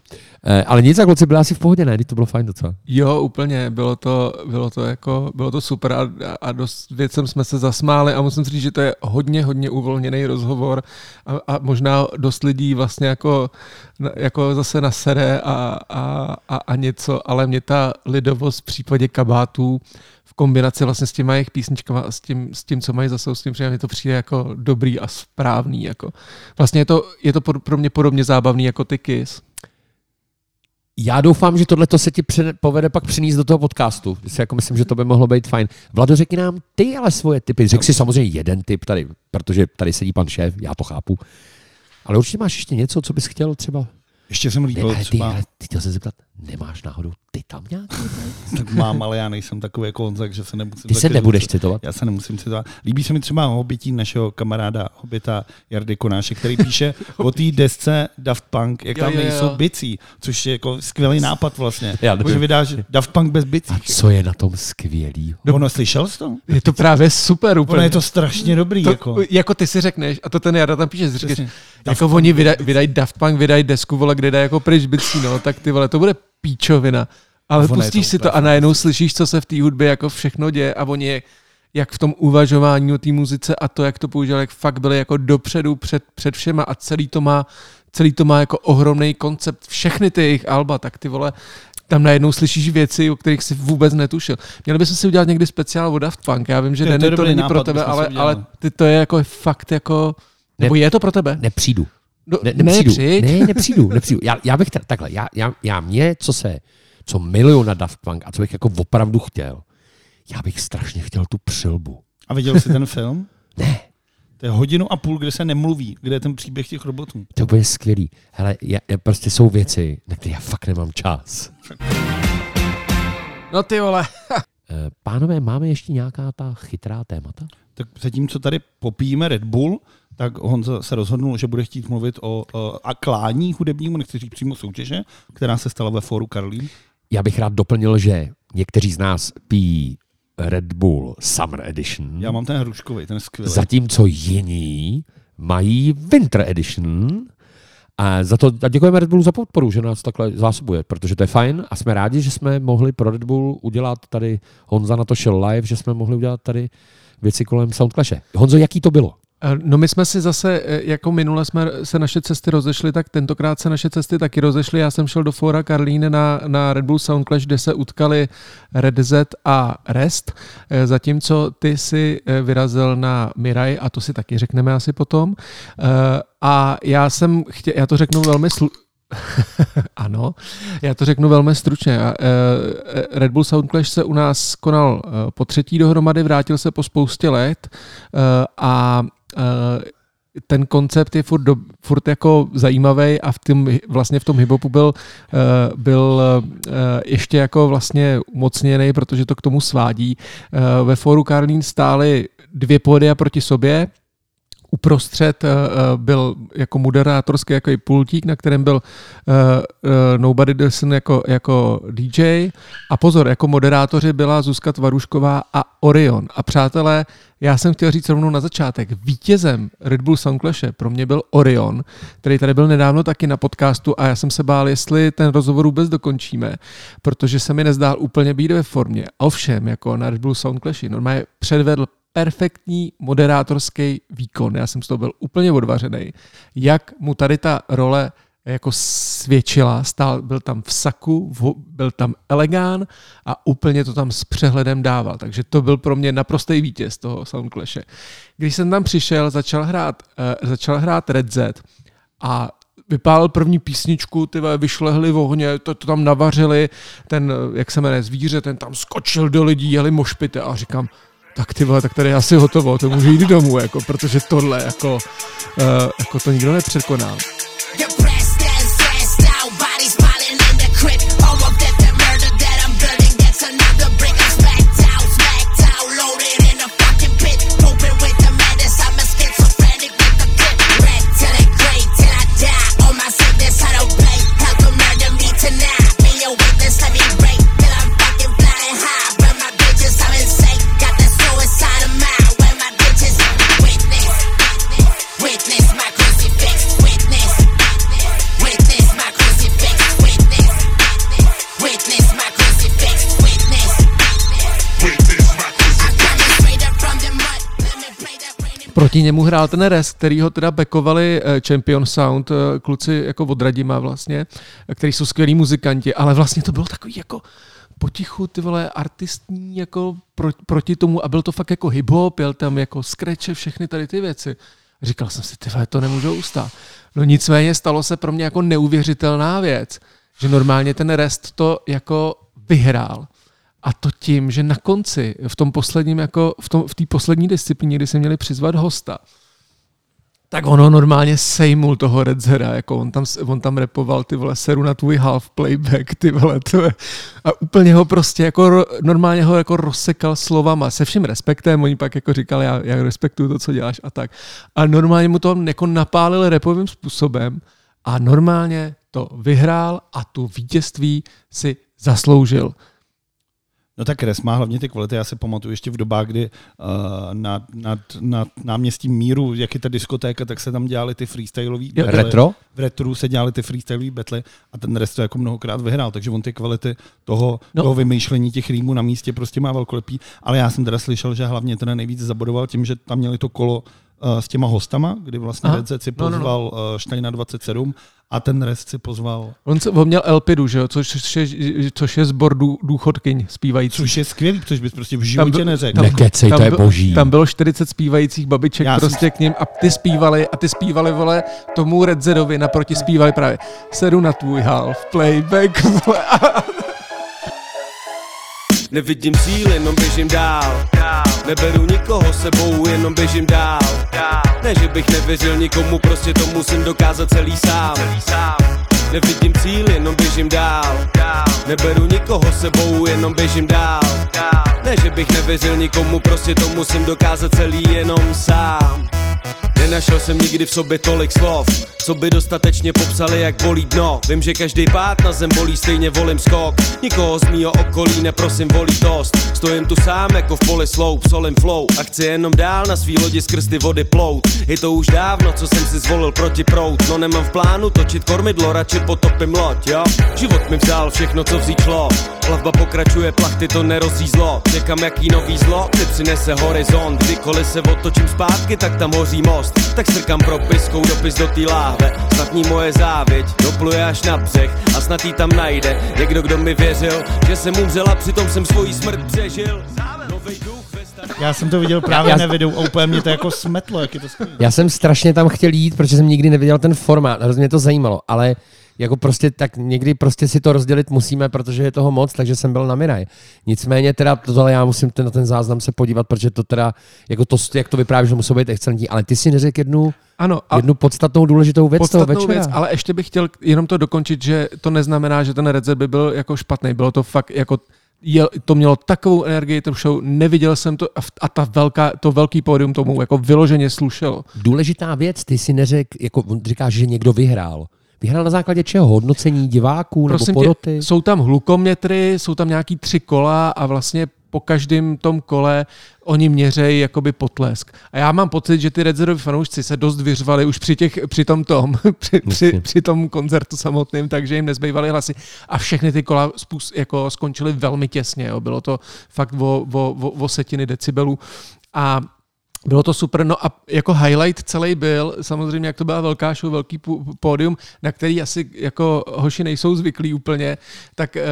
Eh, ale nic, jako kluci byli asi v pohodě, ne? To bylo fajn docela. Jo, úplně, bylo to, bylo to, jako, bylo to super a, a dost věcem jsme se zasmáli a musím říct, že to je hodně, hodně uvolněný rozhovor a, a možná dost lidí vlastně jako, jako zase na sere a, a, a, a něco, ale mě ta lidovost v případě kabátů kombinaci vlastně s těma jejich písničkama a s tím, s tím co mají za sebou, s tím přijde, mě to přijde jako dobrý a správný. Jako. Vlastně je to, je to pro mě podobně zábavný jako ty Kiss. Já doufám, že tohle se ti přine, povede pak přinést do toho podcastu. Si jako myslím, že to by mohlo být fajn. Vlado, řekni nám ty ale svoje typy. Řekl si samozřejmě jeden typ tady, protože tady sedí pan šéf, já to chápu. Ale určitě máš ještě něco, co bys chtěl třeba Ještě jsem ne, líbil ale ty, třeba... ale ty chtěl se zeptat, nemáš náhodou ty tam nějaký? [LAUGHS] Tak mám, ale já nejsem takový jako on, takže se nemusím... Ty se nebudeš citovat? Já se nemusím citovat. Líbí se mi třeba hobití našeho kamaráda, hobita Jardy Konáše, který píše [LAUGHS] o té desce Daft Punk, jak Jo, tam jo, jo. nejsou bicí, což je jako skvělý nápad vlastně. Já Jako, že vydáš Daft Punk bez bicí. A co je na tom skvělý? No, ono slyšel jsi to? Je to právě super úplně. Ono je to strašně dobrý. to, jako. jako ty si řekneš, a to ten Jara tam píše, říkáš, Přesně. jako oni vydají vydaj Daft Punk, vydají desku, vole, kde jde jako pryč bicí, no, tak ty vole, to bude píčovina. Ale Ono pustíš to si to a najednou slyšíš, co se v té hudbě jako všechno děje a oni je, jak v tom uvažování o té muzice a to, jak to používali, jak fakt byli jako dopředu před, před všema a celý to má celý to má jako ohromný koncept, všechny ty jejich alba, tak ty vole, tam najednou slyšíš věci, o kterých si vůbec netušil. Měli bychom si udělat někdy speciál o Daft Punk. Já vím, že To je- to je Denny to dobrý není nápad, pro tebe, ale, ale ty, to je jako fakt jako... Nebo je to pro tebe? Nepřijdu. No, Ne, nepřijdu. přijď. Ne, nepřijdu, nepřijdu. Já, já bych teda, takhle, já, já, já mě, co se, co miluju na Daft Punk a co bych jako opravdu chtěl, já bych strašně chtěl tu přilbu. A viděl jsi ten film? [LAUGHS] Ne, To je hodinu a půl, kde se nemluví, kde je ten příběh těch robotů. to bude skvělý. Hele, já, já, prostě jsou věci, na které já fakt nemám čas. [LAUGHS] No ty vole. [LAUGHS] Eh, Pánové, máme ještě nějaká ta chytrá témata? Tak zatímco tady popijeme Red Bull, tak Honza se rozhodnul, že bude chtít mluvit o, o a klání hudebnímu, nechci říct přímo soutěže, která se stala ve fóru Karlín. Já bych rád doplnil, že někteří z nás pijí Red Bull Summer Edition, Já mám ten hruškový, ten je skvělý. zatímco jiní mají Winter Edition. A za to a děkujeme Red Bullu za podporu, že nás takhle zásobuje, protože to je fajn a jsme rádi, že jsme mohli pro Red Bull udělat tady, Honza na to šel live, že jsme mohli udělat tady věci kolem Soundclashe. Honzo, jaký to bylo? No my jsme si zase, eh, jako minule jsme se naše cesty rozešly, tak tentokrát se naše cesty taky rozešly. Já jsem šel do Fora Karlín na, na Red Bull Sound Clash, kde se utkali Red Z a Rest, Eh, zatímco ty si eh, vyrazil na Mirai a to si taky řekneme asi potom. Eh, A já jsem chtěl, já to řeknu velmi slu- [LAUGHS] ano, já to řeknu velmi stručně. Eh, Red Bull Sound Clash se u nás konal eh, po třetí dohromady, vrátil se po spoustě let eh, a eh, ten koncept je furt, do, furt jako zajímavý a v tom, vlastně v tom hiphopu byl, eh, byl eh, ještě jako vlastně umocněný, protože to k tomu svádí. Eh, Ve fóru Karlín stály dvě pódia proti sobě, uprostřed eh, eh, byl jako moderátorský jako pultík, na kterém byl Nobody Dyson jako, jako DJ a pozor, jako moderátoři byla Zuzka Tvarušková a Orion. A přátelé, já jsem chtěl říct rovnou na začátek, vítězem Red Bull Soundclashe pro mě byl Orion, který tady byl nedávno taky na podcastu a já jsem se bál, jestli ten rozhovor vůbec dokončíme, protože se mi nezdál úplně být ve formě. Ovšem, jako na Red Bull Soundclashi, normálně předvedl perfektní moderátorský výkon. Já jsem z toho byl úplně odvařený. Jak mu tady ta role jako svědčila. Stál, byl tam v saku, v, byl tam elegán a úplně to tam s přehledem dával. Takže to byl pro mě naprostý vítěz toho Soundclashe. Když jsem tam přišel, začal hrát, uh, začal hrát Red Z a vypálil první písničku, ty vyšlehli v ohně, to, to tam navařili, ten, jak se jmenuje, zvíře, ten tam skočil do lidí, jeli mošpity a říkám, tak ty vole, tak tady asi hotovo, to může jít domů, jako, protože tohle, jako, uh, jako to nikdo nepřekoná. You're Proti němu hrál ten Rest, který ho teda backovali eh, Champion Sound, eh, kluci jako od Radima vlastně, eh, který jsou skvělí muzikanti, ale vlastně to bylo takový jako potichu, ty vole, artistní jako pro, proti tomu a byl to fakt jako hip-hop, jel tam jako skreče, všechny tady ty věci. Říkal jsem si, ty vole, to nemůžu ustát. No nicméně stalo se pro mě jako neuvěřitelná věc, že normálně ten Rest to jako vyhrál. A to tím, že na konci, v tom posledním, jako v, tom, v té poslední disciplíně, kdy se měli přizvat hosta, tak ono normálně sejmul toho Redzera, jako on tam, on tam repoval ty vole seru na tvůj half playback, ty vole, to je, a úplně ho prostě jako, normálně ho jako rozsekal slovama, se vším respektem, oni pak jako říkali, já, já respektuju to, co děláš a tak. A normálně mu to jako napálil repovým způsobem a normálně to vyhrál a tu vítězství si zasloužil. No tak Res má hlavně ty kvality. Já se pamatuju ještě v dobách, kdy uh, nad, nad, nad náměstím Míru, jak je ta diskotéka, tak se tam dělali ty freestyleové Jo. battle. Retro? V retru se dělali ty freestylové battle a ten Res to jako mnohokrát vyhrál, takže on ty kvality toho, No. toho vymýšlení těch rýmů na místě prostě má velkolepý. Ale já jsem teda slyšel, že hlavně ten nejvíc zabodoval tím, že tam měli to kolo s těma hostama, kdy vlastně Aha. Red si No, no, no. pozval no, uh, Steina 27 a ten Res si pozval On, se, on měl Elpidu, že jo, což, je, což je zbor dů, důchodkyň zpívající. Což je skvělý, což bys prostě v životě byl- neřekl. tam- Nekecej, to je boží. Tam bylo 40 zpívajících babiček Já jsem- prostě k ním a ty zpívali a ty zpívali, vole, tomu Redzedovi naproti zpívali právě sedu na tvůj half playback, vole, a [LAUGHS] Nevidím cíl, jenom běžím dál. Neberu nikoho sebou, jenom běžím dál. Ne, že bych nevěřil nikomu, prostě to musím dokázat celý sám. Nevidím cíl, jenom běžím dál. Neberu nikoho sebou, jenom běžím dál. Ne, že bych nevěřil nikomu, prostě to musím dokázat celý jenom sám Nenašel jsem nikdy v sobě tolik slov, co by dostatečně popsali, jak bolí dno. Vím, že každý pád na zem bolí, stejně volím skok. Nikoho z mýho okolí neprosím volí tost. Stojím tu sám jako v poli sloup, solím flow a chci jenom dál na svý lodi skrz ty vody plout. Je to už dávno, co jsem si zvolil proti prout, no nemám v plánu točit kormidlo, radši potopím loď, jo. Život mi vzal všechno, co vzít šlo. Plavba pokračuje, plachty to nerozřízlo. Čekám, jaký nový zlo mi přinese horizont. Kdykoliv se otočím zpátky, tak tam hoří most. Tak strkám propiskou dopis do té láhve. Snad ní moje závěť dopluje až na břeh a snad jí tam najde někdo, kdo mi věřil, že jsem umřel a přitom jsem svoji smrt přežil. Novej duch Já jsem to viděl právě Já- na videu a úplně mě to jako smetlo, jak je to skvělé. Já jsem strašně tam chtěl jít, protože jsem nikdy neviděl ten formát, hrozně mě to zajímalo, ale jako prostě tak někdy prostě si to rozdělit musíme, protože je toho moc, takže jsem byl na Miraj. Nicméně teda tohle já musím ten, na ten záznam se podívat, protože to teda, jako to, jak to vyprávíš, že musí být excelentní, ale ty si neřekl jednu, ano. A jednu podstatnou důležitou věc toho podstatnou večera. věc, ale ještě bych chtěl jenom to dokončit, že to neznamená, že ten Redzet by byl jako špatný. Bylo to fakt jako je, to mělo takovou energii, to show, neviděl jsem to a, a ta velká, to velký pódium tomu jako vyloženě slušelo. Důležitá věc, ty si neřekl, jako on říkáš, že někdo vyhrál. Vyhrál na základě čeho? Hodnocení diváků Prosím nebo poroty? tě, jsou tam hlukometry, jsou tam nějaký tři kola a vlastně po každém tom kole oni měřejí jakoby potlesk. A já mám pocit, že ty Redzerovi fanoušci se dost vyřvali už při, těch, při tom tom, [LAUGHS] při, při, při tom koncertu samotným, takže jim nezbývaly hlasy. A všechny ty kola spus, jako skončily velmi těsně. Jo. Bylo to fakt o, o, o, o setiny decibelů. A Bylo to super, no a jako highlight celý byl, samozřejmě jak to byla velká show, velký pódium, na který asi jako hoši nejsou zvyklí úplně, tak e,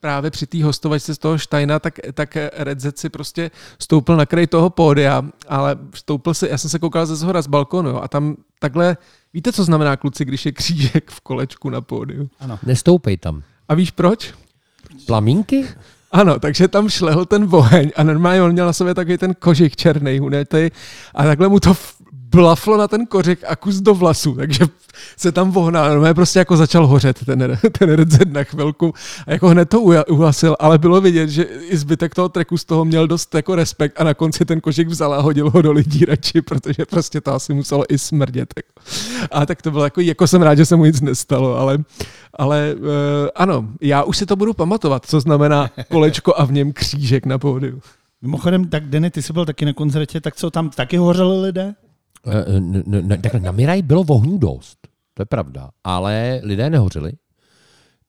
právě při té hostovačce z toho Steina, tak, tak Redzet si prostě stoupil na kraj toho pódia, ale stoupil si, já jsem se koukal ze zhora z balkonu jo, a tam takhle, víte, co znamená kluci, když je křížek v kolečku na pódiu? Nestoupej tam. A víš proč? Plamínky? Ano, takže tam šlehl ten oheň a normálně on měl na sobě takový ten kožich černý hunetý a takhle mu to blaflo na ten kořek a kus do vlasu, takže se tam vohnal, normálně prostě jako začal hořet ten, ten redzet na chvilku a jako hned to uhasil, ale bylo vidět, že i zbytek toho treku z toho měl dost jako respekt a na konci ten kožek vzal a hodil ho do lidí radši, protože prostě to asi muselo i smrdět. Jako. A tak to bylo jako, jako jsem rád, že se mu nic nestalo, ale, ale uh, ano, já už si to budu pamatovat, co znamená kolečko a v něm křížek na pódiu. Mimochodem, tak Denny, ty jsi byl taky na koncertě, tak co, tam taky hořeli lidé? Eh, n- Takhle, na Miraj bylo ohňů dost, to je pravda, ale lidé nehořeli.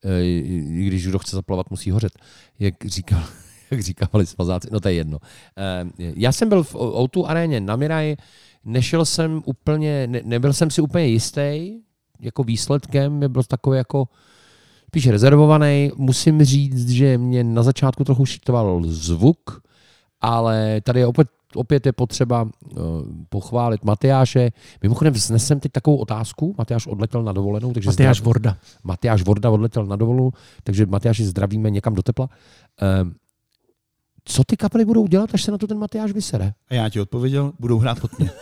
Eh, Když kdo chce zaplavat, musí hořet. Jak říkal, [LAUGHS] jak říkali svazáci, no to je jedno. Eh, Já jsem byl v O2 aréně na Miraj, nešel jsem úplně, ne, nebyl jsem si úplně jistý, jako výsledkem, byl takový jako spíš rezervovaný. Musím říct, že mě na začátku trochu šitoval zvuk, ale tady je opět, opět je potřeba uh, pochválit Matyáše. Mimochodem vznesem teď takovou otázku. Matyáš odletěl na dovolenou, takže Matyáš zdrav- Vorda. Matyáš Vorda odletěl na dovolenou, takže Matyáši zdravíme někam do tepla. Um, co ty kapely budou dělat, až se na to ten Matyáš vysere? A já ti odpověděl, budou hrát hodně. [LAUGHS]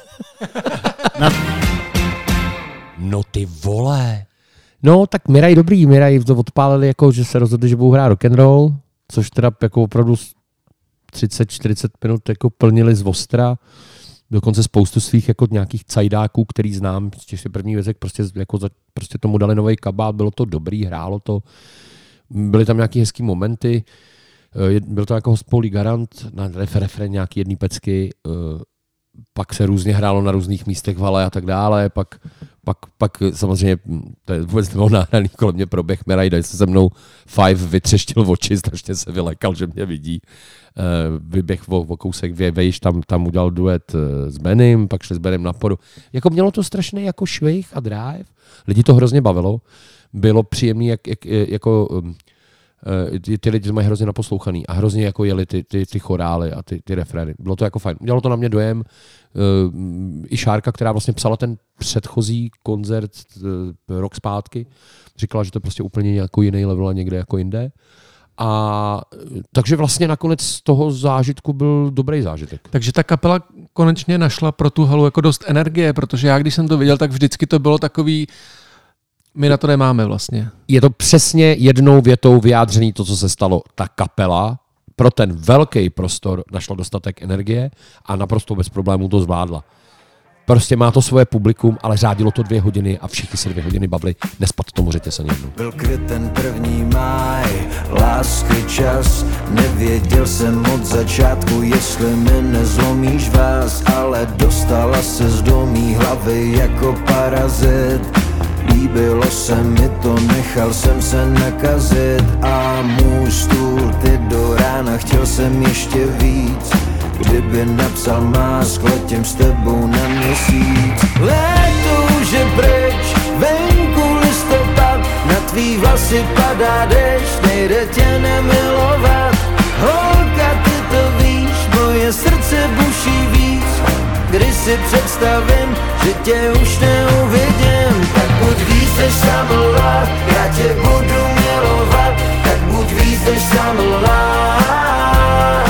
No ty vole. No, tak Miraj dobrý, Miraj to odpálili jako, že se rozhodli, že budou hrát rock and roll, což teda jako opravdu 30-40 minut jako plnili z ostra. Dokonce spoustu svých jako nějakých cajdáků, který znám, z první vězek, prostě, jako za, prostě tomu dali nový kabát, bylo to dobrý, hrálo to. Byly tam nějaké hezké momenty. Eh, Byl to jako hospolí garant na ref, refren nějaký jedný pecky, eh, pak se různě hrálo na různých místech v hale a tak dále, pak, pak, pak samozřejmě, hm, to je vůbec nebylo nahraný, kolem mě proběh Merajda, se se mnou Five vytřeštil oči, [LAUGHS] strašně se vylekal, že mě vidí. Eh, Vyběh o, o kousek vě, vejš, tam, tam udělal duet eh, s Benem, pak šli s Benem na podu. Jako mělo to strašný jako švih a drive, lidi to hrozně bavilo, bylo příjemný, jak, jak, jako hm, ty, ty lidi mají hrozně naposlouchaný a hrozně jako jeli ty, ty, ty chorály a ty, ty refrény. Bylo to jako fajn. Udělalo to na mě dojem. Uh, I Šárka, která vlastně psala ten předchozí koncert uh, rok zpátky, říkala, že to je prostě úplně jako jiný level a někde jako jinde. A eh, takže vlastně nakonec z toho zážitku byl dobrý zážitek. Takže ta kapela konečně našla pro tu halu jako dost energie, protože já, když jsem to viděl, tak vždycky to bylo takový, my na to nemáme vlastně. je to přesně jednou větou vyjádřený to, co se stalo. Ta kapela pro ten velký prostor našla dostatek energie a naprosto bez problémů to zvládla. Prostě má to svoje publikum, ale řádilo to dvě hodiny a všichni se dvě hodiny bavili. Nespad tomu řetěz ani jednou. Byl květen první máj, lásky čas Nevěděl jsem od začátku, jestli mi nezlomíš vás Ale dostala se z do mý hlavy jako parazit Líbilo se mi to, nechal jsem se nakazit A můj stůl, ty do rána, chtěl jsem ještě víc Kdyby napsal másk, letím s tebou na měsíc. Léto už je pryč, venku listopad Na tvý vlasy padá dešť, nejde tě nemilovat. Holka, ty to víš, moje srdce buší Když si představím, že tě už neuvidím Tak buď víc než love, já tě budu milovat Tak buď víc než love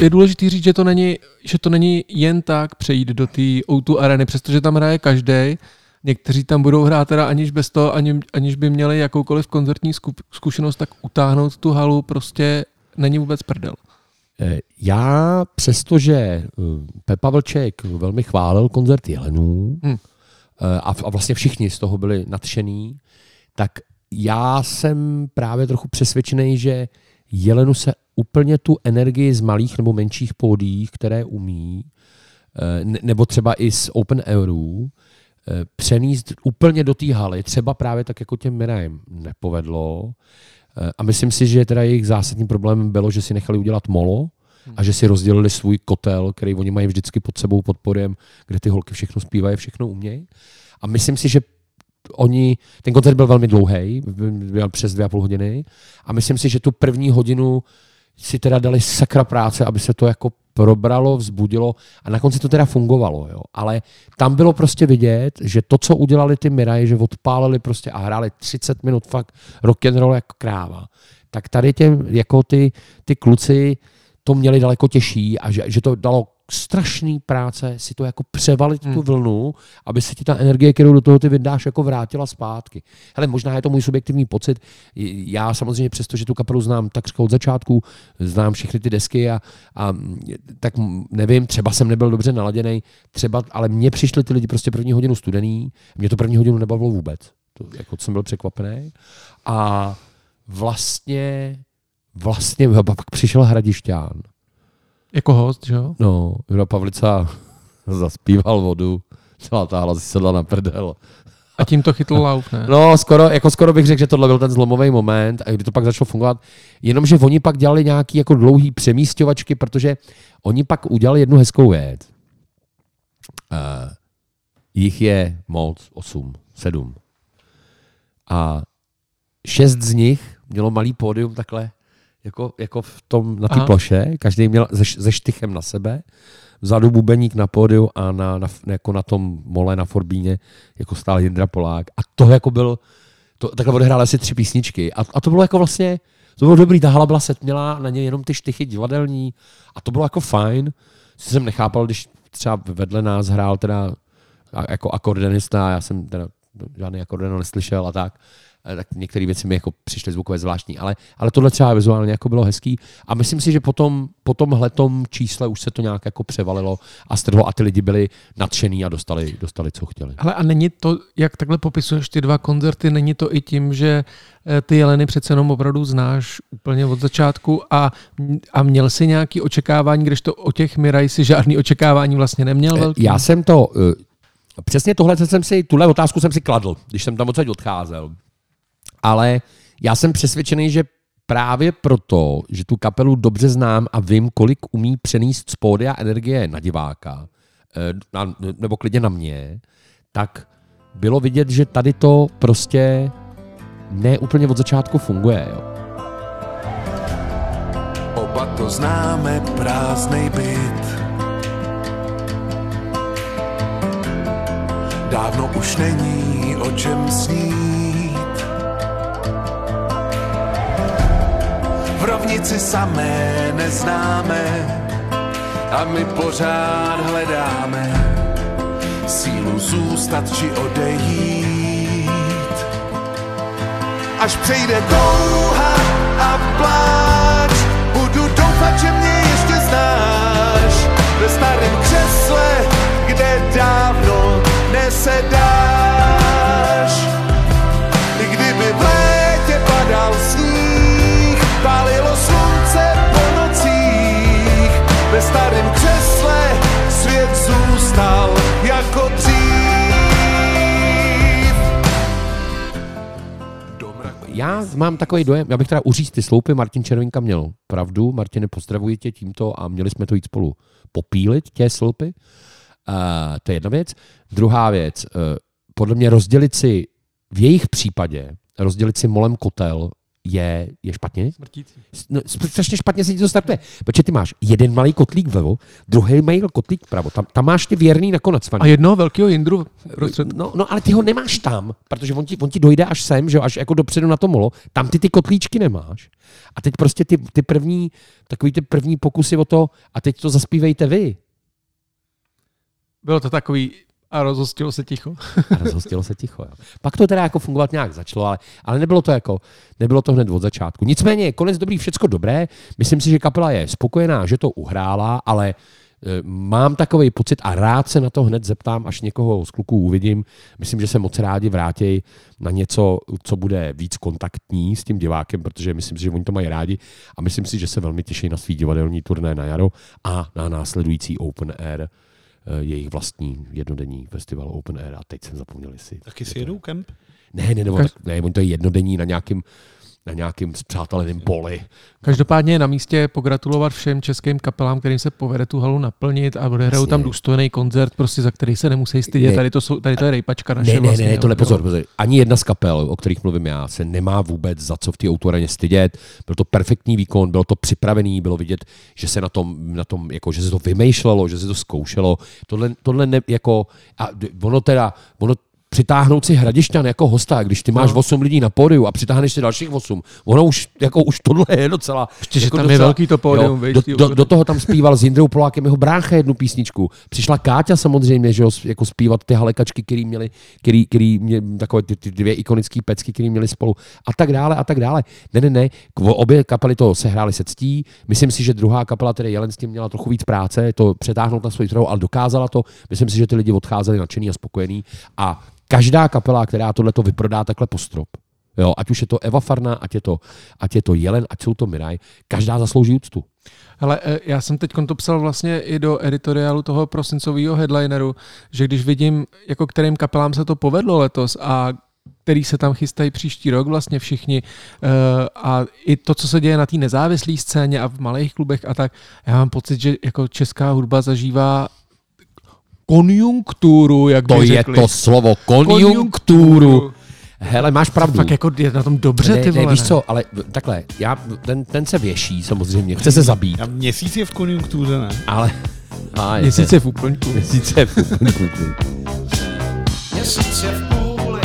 Je důležité říct, že to není, že to není jen tak přejít do té O2 areny, přestože tam hraje každý. Někteří tam budou hrát teda aniž bez toho, ani, aniž by měli jakoukoliv koncertní zku- zkušenost, tak utáhnout tu halu prostě není vůbec prdel. Já přestože eh, Pepa Vlček velmi chválil koncert Jelenů Hmm. a, a vlastně všichni z toho byli nadšený, tak já jsem právě trochu přesvědčený, že Jelenu se úplně tu energii z malých nebo menších pódií, které umí, eh, ne- nebo třeba i z Open Airů, přenést úplně do té haly, třeba právě tak jako těm Mirajem nepovedlo. Eh, A myslím si, že teda jejich zásadním problémem bylo, že si nechali udělat molo, a že si rozdělili svůj kotel, který oni mají vždycky pod sebou pod podem, kde ty holky všechno zpívají, všechno umějí. A myslím si, že oni, ten koncert byl velmi dlouhý, byl přes dvě a půl hodiny a myslím si, že tu první hodinu si teda dali sakra práce, aby se to jako probralo, vzbudilo a na konci to teda fungovalo. Jo. Ale tam bylo prostě vidět, že to, co udělali ty Miraj, že odpálili prostě a hráli 30 minut fakt rock and roll jako kráva, tak tady těm, jako ty, ty kluci to měli daleko těžší a že, že to dalo strašný práce si to jako převalit hmm. tu vlnu, aby se ti ta energie, kterou do toho ty vydáš, jako vrátila zpátky. Hele, možná je to můj subjektivní pocit. Já samozřejmě přesto, že tu kapelu znám takřka od začátku, znám všechny ty desky a, a tak nevím, třeba jsem nebyl dobře naladěný, třeba, ale mně přišli ty lidi prostě první hodinu studený, mě to první hodinu nebavilo vůbec. To, jako jsem byl překvapený. A vlastně, vlastně pak přišel Hradišťán jako host, že jo? No, Jura Pavlica [LAUGHS] zaspíval vodu, celá táhla si sedla na prdel. A tím to chytl lauf, ne? No, skoro, jako skoro bych řekl, že tohle byl ten zlomový moment, a kdy to pak začalo fungovat. Jenomže oni pak dělali nějaký jako dlouhý přemístěvačky, protože oni pak udělali jednu hezkou věc. Uh, jich je moc, osm, sedm. A šest z nich mělo malý pódium takhle jako, jako v tom, na té ploše, každý měl se, se štychem na sebe, vzadu bubeník na pódiu a na, na, jako na tom mole na Forbíně jako stál Jindra Polák. A to jako byl, to, takhle odehrál asi tři písničky. A, a to bylo jako vlastně, to bylo dobrý, ta hala byla setmělá, na ně jenom ty štychy divadelní a to bylo jako fajn. Si jsem nechápal, když třeba vedle nás hrál teda jako akordeonista, já jsem teda žádný akordeon neslyšel a tak, tak některé věci mi jako přišly zvukové zvláštní, ale, ale tohle třeba vizuálně jako bylo hezký a myslím si, že potom, po tomhle čísle už se to nějak jako převalilo a strhlo a ty lidi byli nadšený a dostali, dostali co chtěli. Ale a není to, jak takhle popisuješ ty dva koncerty, není to i tím, že eh, ty Jeleny přece jenom opravdu znáš úplně od začátku a, a měl si nějaký očekávání, když to o těch Miraj si žádný očekávání vlastně neměl eh, velký? Já jsem to, přesně tohle jsem si, tuhle otázku jsem si kladl, když jsem tam odsaď odcházel ale já jsem přesvědčený, že právě proto, že tu kapelu dobře znám a vím, kolik umí přenést z pódia energie na diváka, eh, nebo klidně na mě, tak bylo vidět, že tady to prostě ne úplně od začátku funguje. Jo. Oba to známe, prázdnej byt. Dávno už není o čem snít rovnici samé neznáme a my pořád hledáme sílu zůstat či odejít. Až přejde touha a pláč, budu doufat, že mě ještě znáš ve starém křesle, kde dávno nesedáš. Já mám takový dojem, já bych teda uříct ty sloupy, Martin Červinka měl pravdu, Martine, pozdravuji tě tímto a měli jsme to jít spolu popílit, tě sloupy. Uh, to je jedna věc. Druhá věc, uh, podle mě rozdělit si v jejich případě, rozdělit si molem kotel je, je špatně. Smrtící. No, strašně špatně se ti to startuje. Protože ty máš jeden malý kotlík vlevo, druhý malý kotlík pravo. Tam, tam máš ty věrný nakonec. A jednoho velkého Jindru prostřed... No, no, ale ty ho nemáš tam, protože on ti, on ti dojde až sem, že jo, až jako dopředu na to molo. Tam ty ty kotlíčky nemáš. A teď prostě ty, ty první, takový ty první pokusy o to, a teď to zaspívejte vy. Bylo to takový a rozhostilo se ticho. A rozhostilo se ticho. Jo. Pak to teda jako fungovat nějak začalo, ale, ale nebylo to jako, nebylo to hned od začátku. Nicméně, konec dobrý, všecko dobré. Myslím si, že kapela je spokojená, že to uhrála, ale e, mám takový pocit a rád se na to hned zeptám, až někoho z kluků uvidím. Myslím, že se moc rádi vrátí na něco, co bude víc kontaktní s tím divákem, protože myslím si, že oni to mají rádi a myslím si, že se velmi těší na svý divadelní turné na jaro a na následující Open Air jejich vlastní jednodenní festival Open Air a teď jsem zapomněl si. Taky si jedou kemp? Ne, ne, nebo tak, ne, oni to je jednodenní na nějakým na nějakým zpřáteleným poli. Každopádně je na místě pogratulovat všem českým kapelám, kterým se povede tu halu naplnit a odehrajou Jasně. tam důstojný koncert, prostě za který se nemusí stydět. Ne. Tady to, jsou, tady to je rejpačka naše Ne, ne, vlastně, ne, jo. tohle pozor. Ani jedna z kapel, o kterých mluvím já, se nemá vůbec za co v té autoreně stydět. Byl to perfektní výkon, bylo to připravený, bylo vidět, že se na tom, na tom jako, že se to vymýšlelo, že se to zkoušelo. Tohle, tohle ne, jako, a ono teda, ono přitáhnout si Hradišťan jako hosta, když ty máš No. 8 lidí na pódiu a přitáhneš si dalších 8, ono už, jako už tohle je docela... Ještě, že jako tam je velký to pódium, jo, do, do, do, toho tam zpíval s Jindrou Polákem jeho brácha jednu písničku. Přišla Káťa samozřejmě, že jo, jako zpívat ty halekačky, který měli, který, který mě, takové ty, ty dvě ikonické pecky, které měli spolu a tak dále a tak dále. Ne, ne, ne, obě kapely to sehrály se ctí. Myslím si, že druhá kapela, tedy Jelen, s tím měla trochu víc práce, to přetáhnout na svoji trhu, ale dokázala to. Myslím si, že ty lidi odcházeli nadšený a spokojení. A každá kapela, která tohle to vyprodá takhle po strop, Jo, ať už je to Eva Farna, ať je to, ať je to Jelen, ať jsou to Miraj, každá zaslouží úctu. Ale eh, já jsem teď to psal vlastně i do editoriálu toho prosincového headlineru, že když vidím, jako kterým kapelám se to povedlo letos a který se tam chystají příští rok vlastně všichni eh, a i to, co se děje na té nezávislé scéně a v malých klubech a tak, já mám pocit, že jako česká hudba zažívá konjunkturu, jak by To je řekli. to slovo, konjunkturu. Hele, máš pravdu. Fakt jako je na tom dobře, ne, ty vole. ne, víš co, ale takhle, já, ten, ten se věší samozřejmě, chce se zabít, A měsíc je v konjunktuře, ne? ale... A, Měsíc je v úplňku. Měsíc je v úplňku. Měsíc je v půli,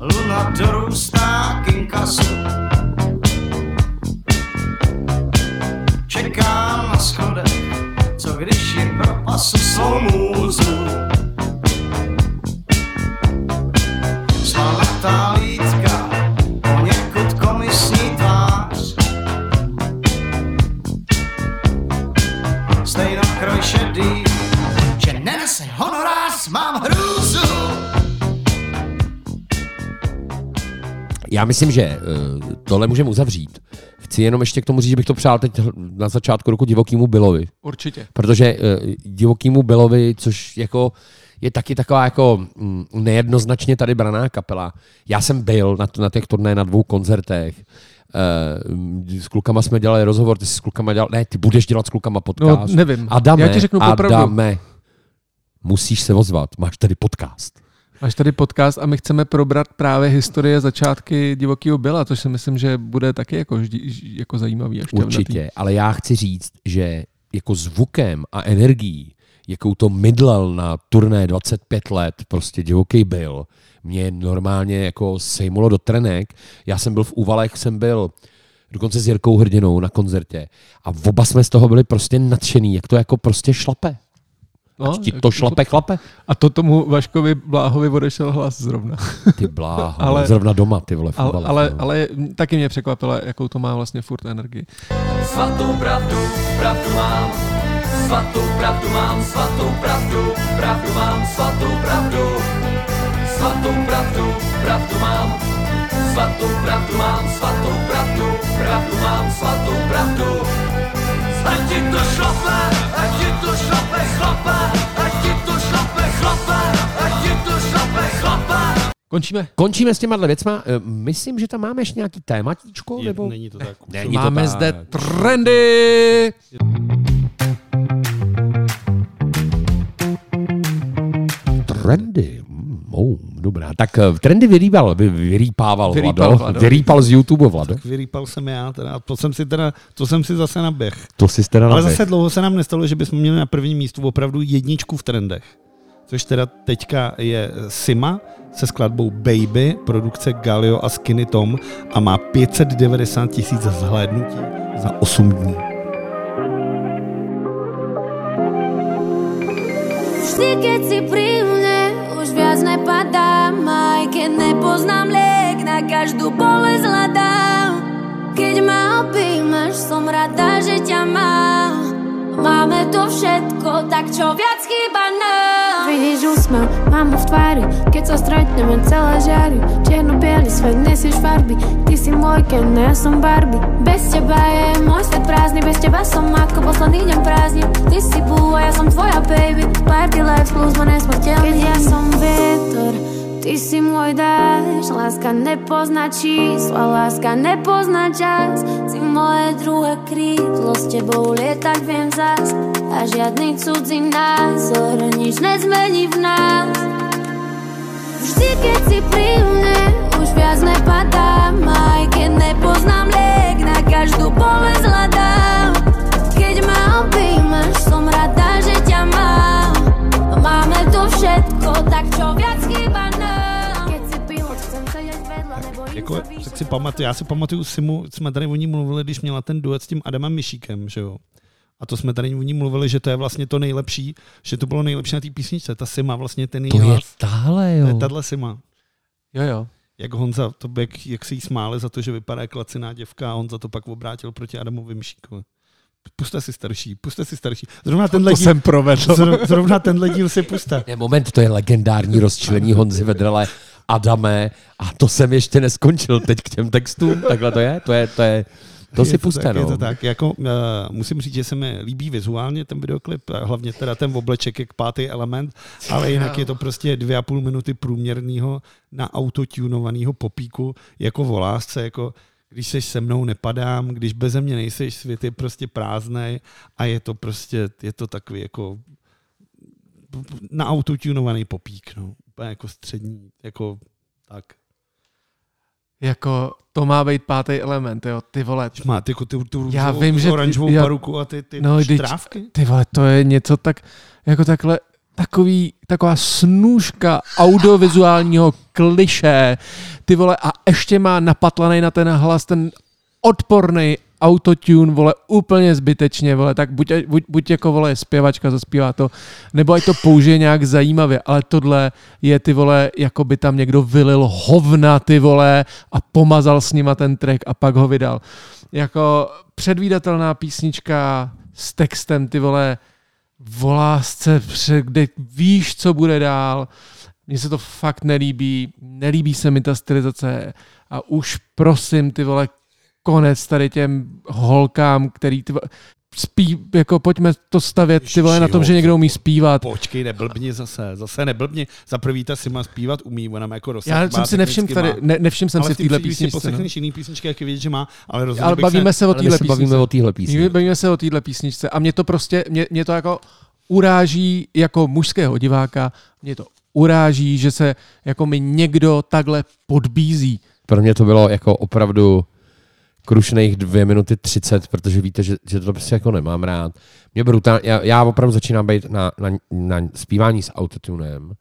luna dorůstá k inkasu. Když ji propasu svou můzu. Svalatá lítka, poněkud komisní tvář. Stejnokroj šedý, že nenese honorář, mám hrůzu. Já myslím, že eh, tohle můžeme uzavřít. Chci jenom ještě k tomu říct, že bych to přál teď na začátku roku divokýmu Bilovi. Určitě. protože uh, divokýmu Bilovi, což jako je taky taková jako mm, nejednoznačně tady braná kapela. Já jsem byl na, na těch turné na dvou koncertech. Uh, s klukama jsme dělali rozhovor, ty jsi s klukama dělal, ne, ty budeš dělat s klukama podcast. No, nevím. Adame, Já ti řeknu popravdu. Adame, musíš se ozvat, máš tady podcast. Máš tady podcast a my chceme probrat právě historie začátky divokého byla, což si myslím, že bude taky jako, jako zajímavý a šťavnatý. Určitě, ale já chci říct, že jako zvukem a energií, jakou to mydlel na turné 25 let, prostě divoký byl, mě normálně jako sejmulo do trenek. Já jsem byl v Úvalech, jsem byl dokonce s Jirkou Hrdinou na koncertě a oba jsme z toho byli prostě nadšený, jak to jako prostě šlape. No, Ať ti to šlape, chlape. A to tomu Vaškovi Bláhovi odešel hlas zrovna. Ty bláho, Ale- [LAUGHS] ale, zrovna doma, ty vole, v Ale, ale, no. ale taky mě překvapilo, jakou to má vlastně furt energii. Svatou pravdu, pravdu mám. Svatou pravdu mám, svatou pravdu, pravdu mám, svatou pravdu. Svatou pravdu, pravdu mám. Svatou pravdu mám, svatou pravdu, pravdu mám, svatou pravdu. Ať ti to šlape, ať ti to šlape, chlape, ať ti to šlape, chlape, ať ti to šlape, chlape. Končíme? Končíme s těma věcma. Eh, Myslím, že tam máme ještě nějaký tématičko, Je, nebo? není to tak. Není to Máme tak. zde trendy! Trendy. Oh, dobrá. Tak eh, trendy vyrýpal, vy, vyrýpával Vyrýpal Vlado. Vlado. Vyrýpal z YouTube Vlado. Tak vyrýpal jsem já, teda, a to jsem si teda, to jsem si zase naběh. To si teda Ale naběh. zase dlouho se nám nestalo, že bychom měli na prvním místu opravdu jedničku v trendech. Což teda teďka je Sima se skladbou Baby, produkce Galio a Skinny Tom a má 590 tisíc zhlédnutí za 8 dní. Vždy, keď si viac nepadám Aj keď nepoznám liek, na každú bolesť hľadám Keď ma objímaš, som rada, že ťa mám. Máme to všetko, tak čo viac chýba nám Vidíš úsmev, mám ho v tvári Keď sa stretneme, celé žiari Čierno-biely svet, nesieš farby. Ty si môj Ken, ja som Barbie. Bez teba je môj svet prázdny Bez teba som ako posledný deň prázdnin Ty si boo a ja som tvoja baby. Party life plus ma nesmrteľný Keď ja som vietor, Ty si môj dáš, láska nepozná čísla, láska nepozná čas. Si moje druhé krídlo, s tebou lietať viem zas. A žiadny cudzí názor nič nezmení v nás. Vždy, keď si pri mne, už viac nepadám, aj keď nepoznám liek, na každú bolesť hľadám. Keď ma objímaš, som rada, že ťa mám. Máme to všetko, tak čo viac chýba nám. Keď si pilot, chcem sedět vedľa, nebo Jako, tak si pamatuju, já si pamatuju Simu, jsme tady o ní mluvili, když měla ten duet s tím Adamem Mišíkem, že jo. A to jsme tady o ní mluvili, že to je vlastně to nejlepší, že to bylo nejlepší na té písničce. Ta Sima vlastně ten její To je tahle, To je jo. tahle Sima. Jo, jo. Jak Honza, to jak, jak se jí smáli za to, že vypadá jako laciná děvka a Honza to pak obrátil proti Adamovi Mišíkovi. Puste si starší, puste si starší. Zrovna tenhle, To díl, jsem provedl. zro- zrovna tenhle díl si puste. Ne, moment, to je legendární rozčilení Honzy Vedrele Adame a to jsem ještě neskončil teď k těm textům, takhle to je, to je, to je, to [LAUGHS] si puste, tak, no. Je to tak. Jako, uh, musím říct, že se mi líbí vizuálně ten videoklip, hlavně teda ten obleček jak pátý element, ale jinak je to prostě dvě a půl minuty průměrného na autotunovaného popíku jako volásce, jako když seš se mnou nepadám, když beze mě nejseš, svět je prostě prázdnej a je to prostě, je to takový jako na autotunovaný popík, no. Úplně jako střední, jako tak. Jako to má být pátý element, jo, ty vole. Má ty, ty, tu Já vím, že ty- oranžovou já- paruku a ty, ty No, štrávky. Ty vole, to je něco tak, jako takhle, takový, taková snůžka audiovizuálního kliše, ty vole, a ještě má napatlaný na ten hlas ten odporný autotune, vole, úplně zbytečně, vole, tak buď, buď, buď jako, vole, zpěvačka zaspívá to, nebo ať to použije nějak zajímavě, ale tohle je, ty vole, jako by tam někdo vylil hovna, ty vole, a pomazal s nima ten track a pak ho vydal. Jako předvídatelná písnička s textem, ty vole, pře- kde víš, co bude dál. Mně se to fakt nelíbí, nelíbí se mi ta stylizace a už prosím, ty vole, konec tady těm holkám, který vole, spí, jako pojďme to stavět, ty vole, na tom, že někdo umí zpívat. Počkej, neblbni zase, zase neblbni. Za prvý ta Sima zpívat umí, ona má jako rozsah. Já má, jsem si nevšiml tady, má. ne, nevšiml jsem ale si v téhle si písničce. No. poslechneš jiný písničky, jak je vidět, že má, ale rozhodl Ale bavíme se o Ale téhle se písničce. bavíme o téhle písni. My bavíme se o téhle písničce a mě to prostě, mě, mě to jako uráží jako mužského diváka, mě to uráží, že se jako mi někdo takhle podbízí. Pro mě to bylo jako opravdu krušných dvě minuty třicet, protože víte, že, že to prostě jako nemám rád. Mě brutál, já, já opravdu začínám být na, na, na zpívání s autotunem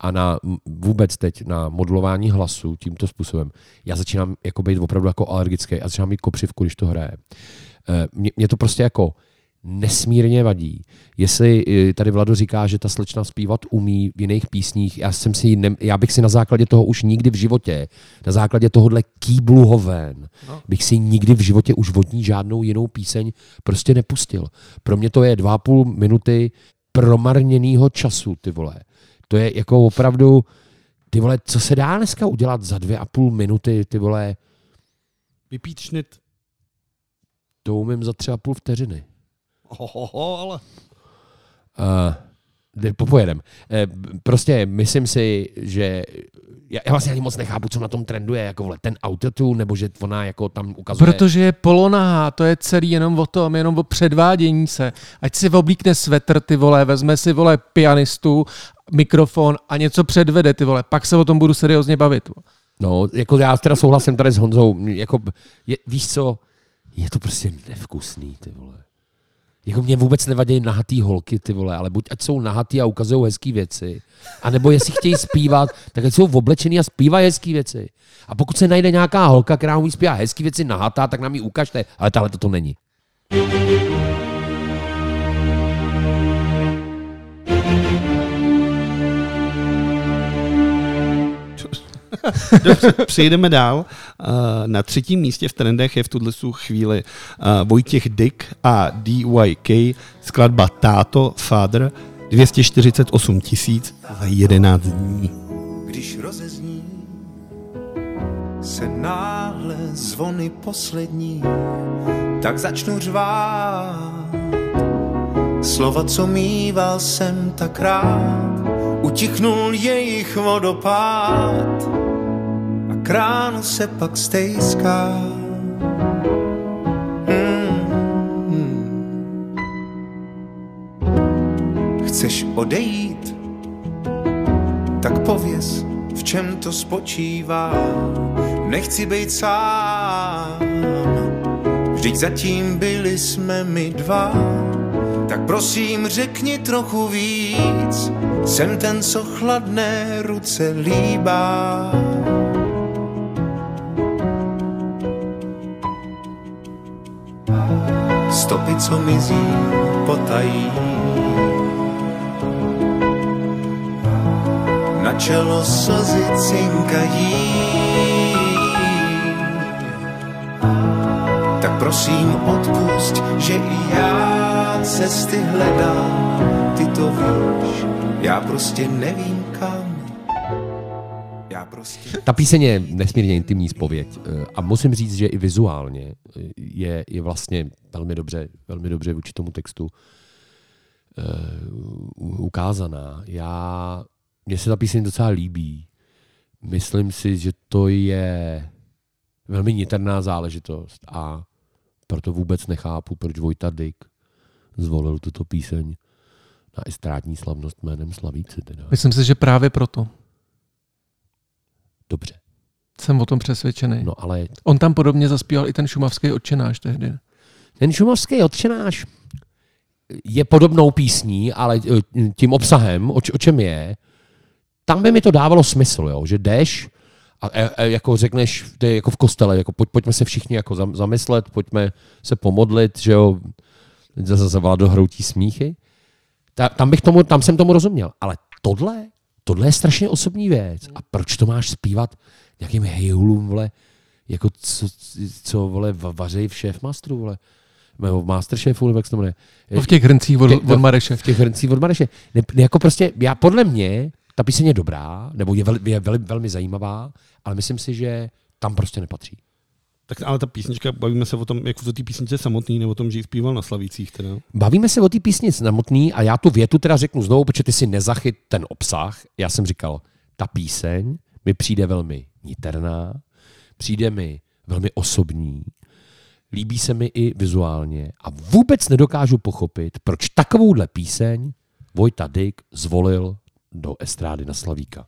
a na vůbec teď na modulování hlasu tímto způsobem. Já začínám jako být opravdu jako alergický a začínám mít kopřivku, když to hraje. Eh, Mě, mě to prostě jako nesmírně vadí. Jestli eh, tady Vlado říká, že ta slečna zpívat umí v jiných písních, já, jsem si, ne, já bych si na základě toho už nikdy v životě, na základě tohohle kýblu hoven, no. bych si nikdy v životě už od ní žádnou jinou píseň prostě nepustil. Pro mě to je dva a půl minuty promarněného času, ty vole. To je jako opravdu, ty vole, co se dá dneska udělat za dvě a půl minuty, ty vole, Vypít šnit. to umím za tři a půl vteřiny. Ohoho, ale... Uh, popojedem. Eh, Prostě myslím si, že já, já vlastně ani moc nechápu, co na tom trenduje, jako vole, ten autotune, nebo že ona jako tam ukazuje. Protože je polonahá, to je celý jenom o tom, jenom o předvádění se. Ať si oblíkne svetr, ty vole, vezme si, vole, pianistu, mikrofon a něco předvede, ty vole. Pak se o tom budu seriózně bavit. vole. No, jako já teda souhlasím tady s Honzou, jako, je, víš co, je to prostě nevkusný, ty vole. Jako mě vůbec nevadí nahatý holky, ty vole, ale buď ať jsou nahatý a ukazují hezké věci, anebo jestli chtějí zpívat, tak ať jsou oblečený a zpívají hezké věci. A pokud se najde nějaká holka, která umí zpívat hezké věci nahatá, tak nám ji ukažte, ale tahle to, není. [LAUGHS] Dobře, přejdeme dál. Uh, Na třetím místě v trendech je v tuhle chvíli uh, Vojtěch Dick a DYK, skladba Táto, Father, 248 tisíc za 11 dní. Když rozezní se náhle zvony poslední, tak začnu řvát. Slova, co mýval jsem tak rád, Utichnul jejich vodopád a krán se pak stejská. Hmm. Chceš odejít? Tak pověz, v čem to spočívá. Nechci být sám, vždyť zatím byli jsme my dva. Tak prosím řekni trochu víc, jsem ten, co chladné ruce líbá. Stopy, co mizí, potají. Na čelo slzy cinkají. Tak prosím odpust, že i já cesty hledám. Ty to víš, já prostě nevím kam. Já prostě... Ta píseň je nesmírně intimní zpověď eh, a musím říct, že i vizuálně eh, je, je vlastně velmi dobře, velmi dobře vůči tomu textu eh, u- ukázaná. Já, mně se ta píseň docela líbí. Myslím si, že to je velmi niterná záležitost a proto vůbec nechápu, proč Vojta Dyk zvolil tuto píseň na estrádní slavnost jménem Slavíci. Teda. Myslím si, že právě proto Dobře. jsem o tom přesvědčený. No ale On tam podobně zaspíval i ten šumavský odčenáš tehdy. Ten šumavský odčenáš je podobnou písní, ale eh, tím obsahem, o, o čem je, tam by mi to dávalo smysl, jo? že jdeš a, a, a jako řekneš, je jako v kostele, jako pojď, pojďme se všichni jako zam- zamyslet, pojďme se pomodlit, že jo, zase do hroutí smíchy. Ta, tam, bych tomu, tam jsem tomu rozuměl. Ale tohle, tohle je strašně osobní věc. A proč to máš zpívat nějakým hejulům, vole, jako co, co vole, va- vařej v šéfmastru, vole, v Masterchefu, nebo jak se to jmenuje. No v těch hrncích od, od Mareše. V těch hrncích od Mareše. Ne, jako prostě, já podle mě, ta píseň je dobrá, nebo je, vel, je vel, velmi zajímavá, ale myslím si, že tam prostě nepatří. Tak ale ta písnička, bavíme se o tom, jak v té písničce samotný, nebo o tom, že ji zpíval na Slavících. Teda. Bavíme se o té písni samotný a já tu větu teda řeknu znovu, protože ty si nezachyt ten obsah. Já jsem říkal, ta píseň mi přijde velmi niterná, přijde mi velmi osobní, líbí se mi i vizuálně a vůbec nedokážu pochopit, proč takovouhle píseň Vojta Dyk zvolil do estrády na Slavíka.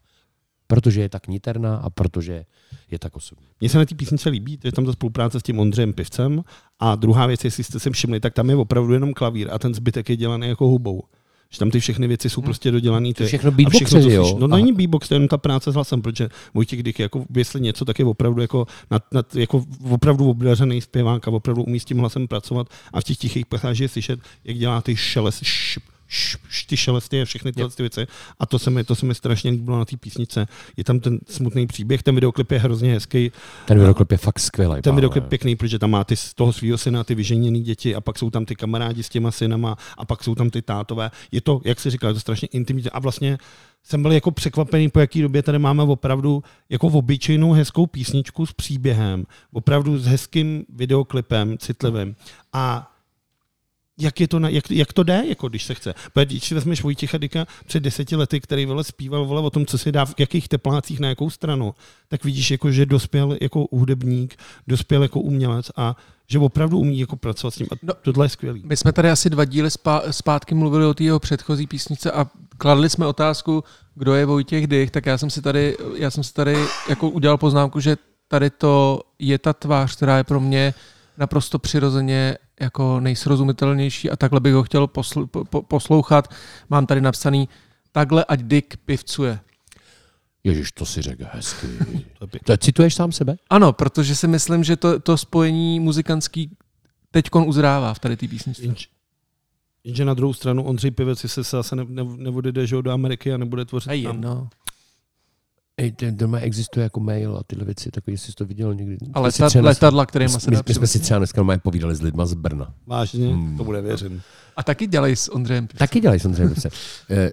Protože je tak niterná a protože je tak osobní. Mně se na té písničce líbí, je tam ta spolupráce s tím Ondřejem Pivcem. A druhá věc, jestli jste si všimli, tak tam je opravdu jenom klavír a ten zbytek je dělaný jako hubou. Že tam ty všechny věci jsou prostě dodělaný. Ty, To všechno a beatboxeři, to jo? No není beatbox, to je jenom ta práce s hlasem, protože Vojtěch Dyk, jako, jestli něco, tak je opravdu jako, nad, nad, jako opravdu obdařený zpěvák a opravdu umí s tím hlasem pracovat a v těch tichých pasážích je slyšet, jak dělá ty šeles, š, š, š, ty šelesty a všechny tyhle ty věci. A to se mi, to se mi strašně líbilo na té písnice. Je tam ten smutný příběh, ten videoklip je hrozně hezký. Ten videoklip je fakt skvělý. Ten videoklip pěkný, protože tam má ty z toho svého syna, ty vyženěný děti a pak jsou tam ty kamarádi s těma synama a pak jsou tam ty tátové. Je to, jak si říkal, je to strašně intimní a vlastně jsem byl jako překvapený, po jaký době tady máme opravdu jako obyčejnou hezkou písničku s příběhem, opravdu s hezkým videoklipem, citlivým. A jak, je to na, jak, jak, to jde, jako když se chce. Protože když si vezmeš Vojtěcha Dyka před deseti lety, který vole zpíval vole, o tom, co si dá v jakých teplácích na jakou stranu, tak vidíš, jako, že dospěl jako hudebník, dospěl jako umělec a že opravdu umí jako pracovat s tím. A No. tohle je skvělý. My jsme tady asi dva díly spá- zpátky mluvili o té jeho předchozí písnice a kladli jsme otázku, kdo je Vojtěch Dych, tak já jsem si tady, já jsem si tady jako udělal poznámku, že tady to je ta tvář, která je pro mě naprosto přirozeně jako nejsrozumitelnější a takhle bych ho chtěl posl- po- po- poslouchat. Mám tady napsaný takhle ať Dick pivcuje. Ježiš, to si řekl hezky. [LAUGHS] To cituješ sám sebe? Ano, protože si myslím, že to, to spojení muzikantský teďkon uzrává v tady té písničce. Jenž- Jenže na druhou stranu Ondřej Pivec si se zase ne, ne, neodjede že do Ameriky a nebude tvořit A tam. jedno. Ej, ten doma existuje jako mail a tyhle věci, tak jestli jsi to viděl někdy. A My si letad, třeba letadla, kterýma my, se my, my jsme si třeba dneska normálně povídali s lidma z Brna. Vážně, Hmm. to bude věřím. A taky dělají s Ondřejem Pivcem. Taky dělají samozřejmě. se. [LAUGHS] Eh,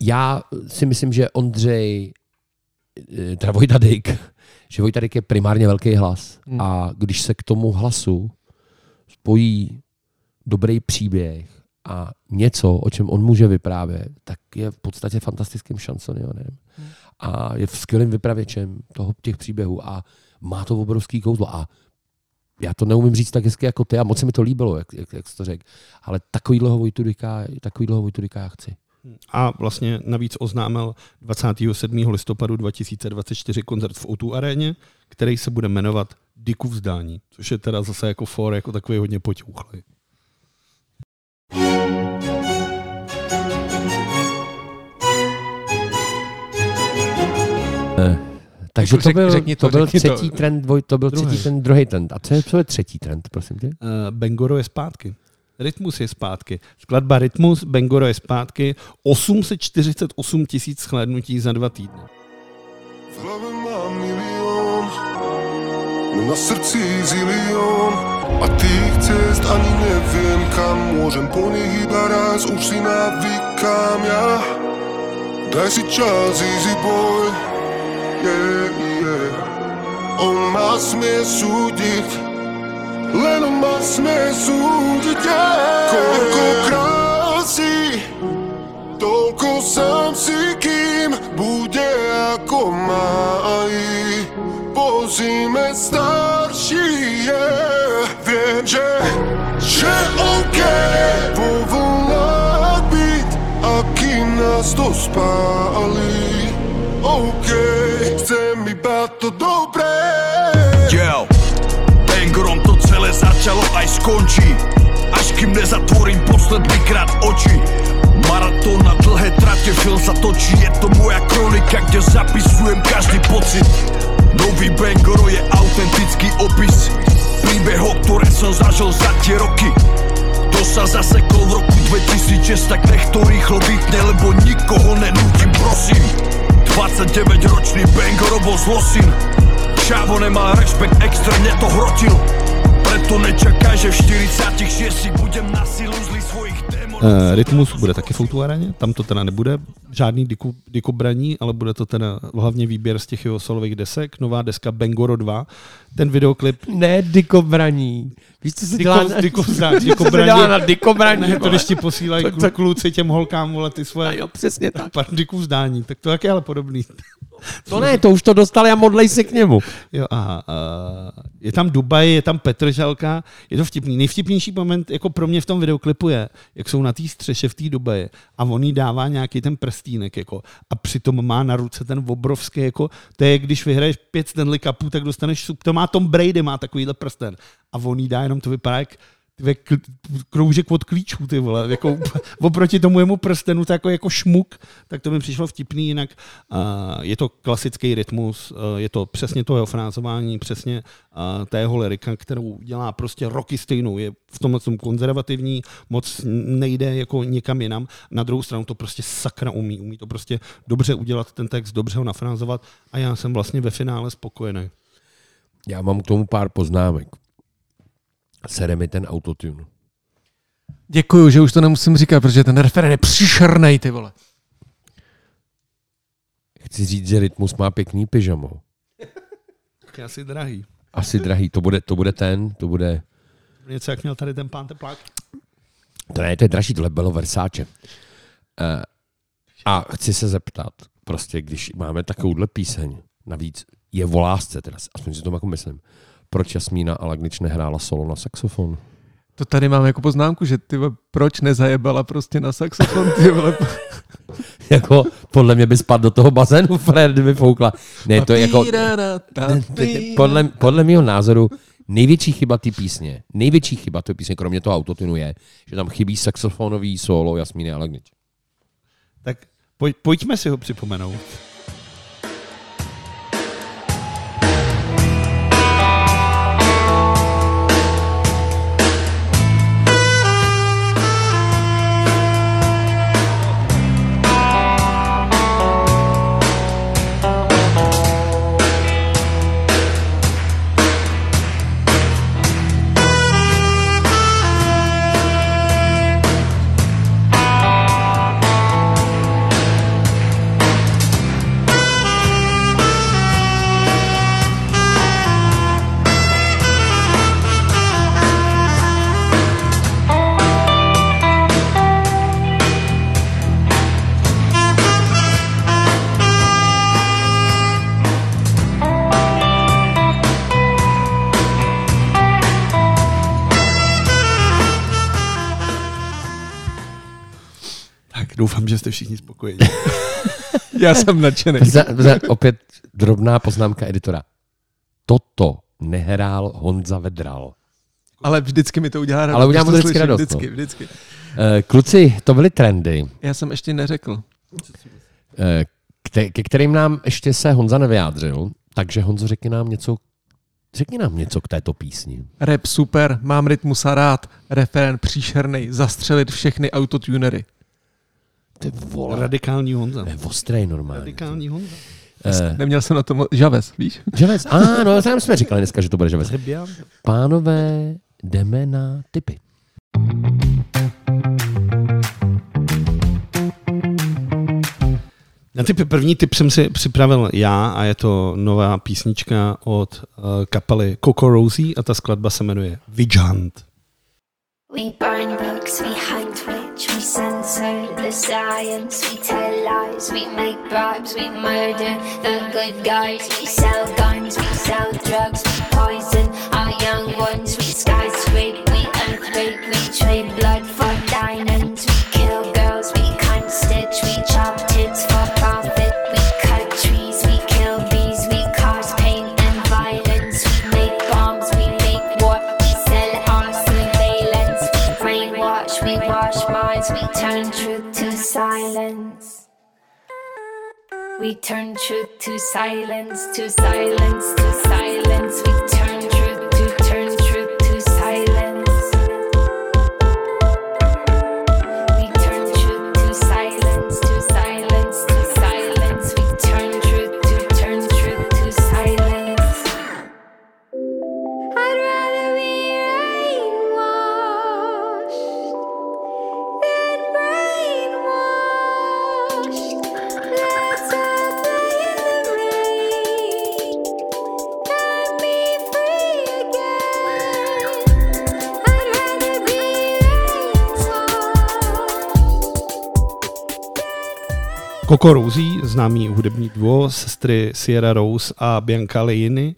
Já si myslím, že Ondřej, eh, teda Vojta Dyk, že Vojta Dyk je primárně velký hlas. Hmm. A když se k tomu hlasu spojí dobrý příběh a něco, o čem on může vyprávět, tak je v podstatě fantastickým šansonionem. A je skvělým vypravěčem toho, těch příběhů a má to obrovský kouzlo. A já to neumím říct tak hezky jako ty a moc se mi to líbilo, jak, jak, jak jsi to řekl. Ale takový dlouho Vojtudika, takový dlouho Vojtudika já chci. A vlastně navíc oznámil 27. listopadu 2024 koncert v O2 aréně, který se bude jmenovat Diku vzdání, což je teda zase jako for, jako takový hodně poťouchlej. Takže Jako to byl, řekni to, to byl řekni to. třetí trend, dvoj, to byl Druhý. třetí trend, druhý trend. A co je, co je třetí trend, prosím tě? Uh, Bengoro je zpátky. Rytmus je zpátky. Skladba Rytmus, Bengoro je zpátky. 848 tisíc shlédnutí za dva týdny. V hlavě mám milion, na srdci zilion A tých cest ani neviem kam Môžem po nich iba raz, už si navykám ja Daj si čas, easy boy. Yeah, yeah. On ma smie súdiť Len on ma smie súdiť yeah. Koľko krásy Toľko sám si kým bude ako maj Po zime starší je Viem, že, že OK Po vlnách byť A kým nás to spálí. OK, chcem iba to dobré. Yo, Bangerom to celé začalo aj skončí. Až kým nezatvorím posledný krát oči. Maratón na dlhé trate, film sa točí Je to moja kronika, kde zapisujem každý pocit Nový Bangoro je autentický opis Príbehov, ktoré som zažil za tie roky. To sa zasekol v roku 2006, tak nech to rýchlo vypne, lebo nikoho nenútim, prosím. 29-ročný Bangoro bol zlosin. Čavo nemal rešpekt, extrémne to hrotil. Preto nečakaj, že v 46 budem na silu Uh, Rytmus bude taky v O2 aréně, tam to teda nebude žádný diku, dikobraní, ale bude to teda hlavně výběr z těch jeho solových desek, nová deska Bengoro 2, ten videoklip Ne dikobraní. Víš, co se Diko- dělá na, dikobraní, [LAUGHS] víš, co se dělá na dikobraní? Ne, to když ti posílají To- klu, to- kluci těm holkám, vole, ty svoje jo, přesně tak. pardiku vzdání, tak to taky ale podobný. To ne, to už to dostali a modlej se k němu. Jo, aha. Uh, je tam Dubaj, je tam Petržalka, je to vtipný. Nejvtipnější moment jako pro mě v tom videoklipu je, jak jsou na té střeše v té Dubaji a on jí dává nějaký ten prstínek jako, a přitom má na ruce ten obrovský, jako, to je, když vyhraješ pět Stanley Cupů, tak dostaneš, to má Tom Brady, má takovýhle prsten a on jí dá jenom, to vypadá jak kl- kroužek od klíčů, ty vole, jako [LAUGHS] oproti tomu jemu prstenu, to jako, jako šmuk, tak to mi přišlo vtipný, jinak uh, je to klasický rytmus, uh, je to přesně to jeho frázování, přesně uh, ta jeho lirika, kterou dělá prostě roky stejnou, je v tomhle tom konzervativní, moc nejde jako někam jinam, na druhou stranu to prostě sakra umí, umí to prostě dobře udělat ten text, dobře ho nafrázovat a já jsem vlastně ve finále spokojený. Já mám k tomu pár poznámek. Sere mi ten autotune. Děkuju, že už to nemusím říkat, protože ten referent je příšernej, ty vole. Chci říct, že Rytmus má pěkný pyžamo. Tak je asi drahý. Asi drahý, to bude, to bude ten, to bude... Něco jak měl tady ten pán teplák. To ne, to je dražší, tohle bylo Versace. Uh, a chci se zeptat, prostě když máme takovouhle píseň, navíc je o lásce, teda, aspoň si to jako myslím, proč Jasmína Alagnič nehrála solo na saxofon? To tady mám jako poznámku, že ty proč nezajebala prostě na saxofon, ty vole. [LAUGHS] jako, podle mě by spadl do toho bazénu, Fred, kdyby foukla. Ne, to je jako, podle, podle mého názoru, největší chyba té písně, největší chyba té písně, kromě toho autotunu je, že tam chybí saxofonový solo Jasmíny Alagnič. Tak pojď, pojďme si ho připomenout. Doufám, že jste všichni spokojení. [LAUGHS] Já jsem nadšený. Za, za, opět drobná poznámka editora. Toto nehrál Honza Vedral. Ale vždycky mi to udělá radost. Ale udělá mu když to to vždycky slyším. radost, Vždycky, no. vždycky. Eh, Kluci, to byly trendy, Já jsem ještě neřekl. eh, kte- ke kterým nám ještě se Honza nevyjádřil, takže Honzo, řekni nám něco, řekni nám něco k této písni. Rap super, mám rytmusa rád, referent příšernej, zastřelit všechny autotunery. Ty vole, Radikální Honza. to je ostrý normálně. Radikální Honza. Eh, Neměl jsem na to mo- žaves, víš? Žavec, ano, tam jsme říkali dneska, že to bude. Hřeběn. Pánové, jdeme na typy. Na typ, první tip jsem si připravil já a je to nová písnička od uh, kapely Coco Rosie a ta skladba se jmenuje Witch Hunt. We burn books, we hunt rich, we censor the science, we tell lies, we make bribes, we murder the good guys, we sell guns, we sell drugs, We turn truth to silence, to silence, to silence. We turn Coco Rosie, známý hudební duo, sestry Sierra Rose a Bianca Leiny.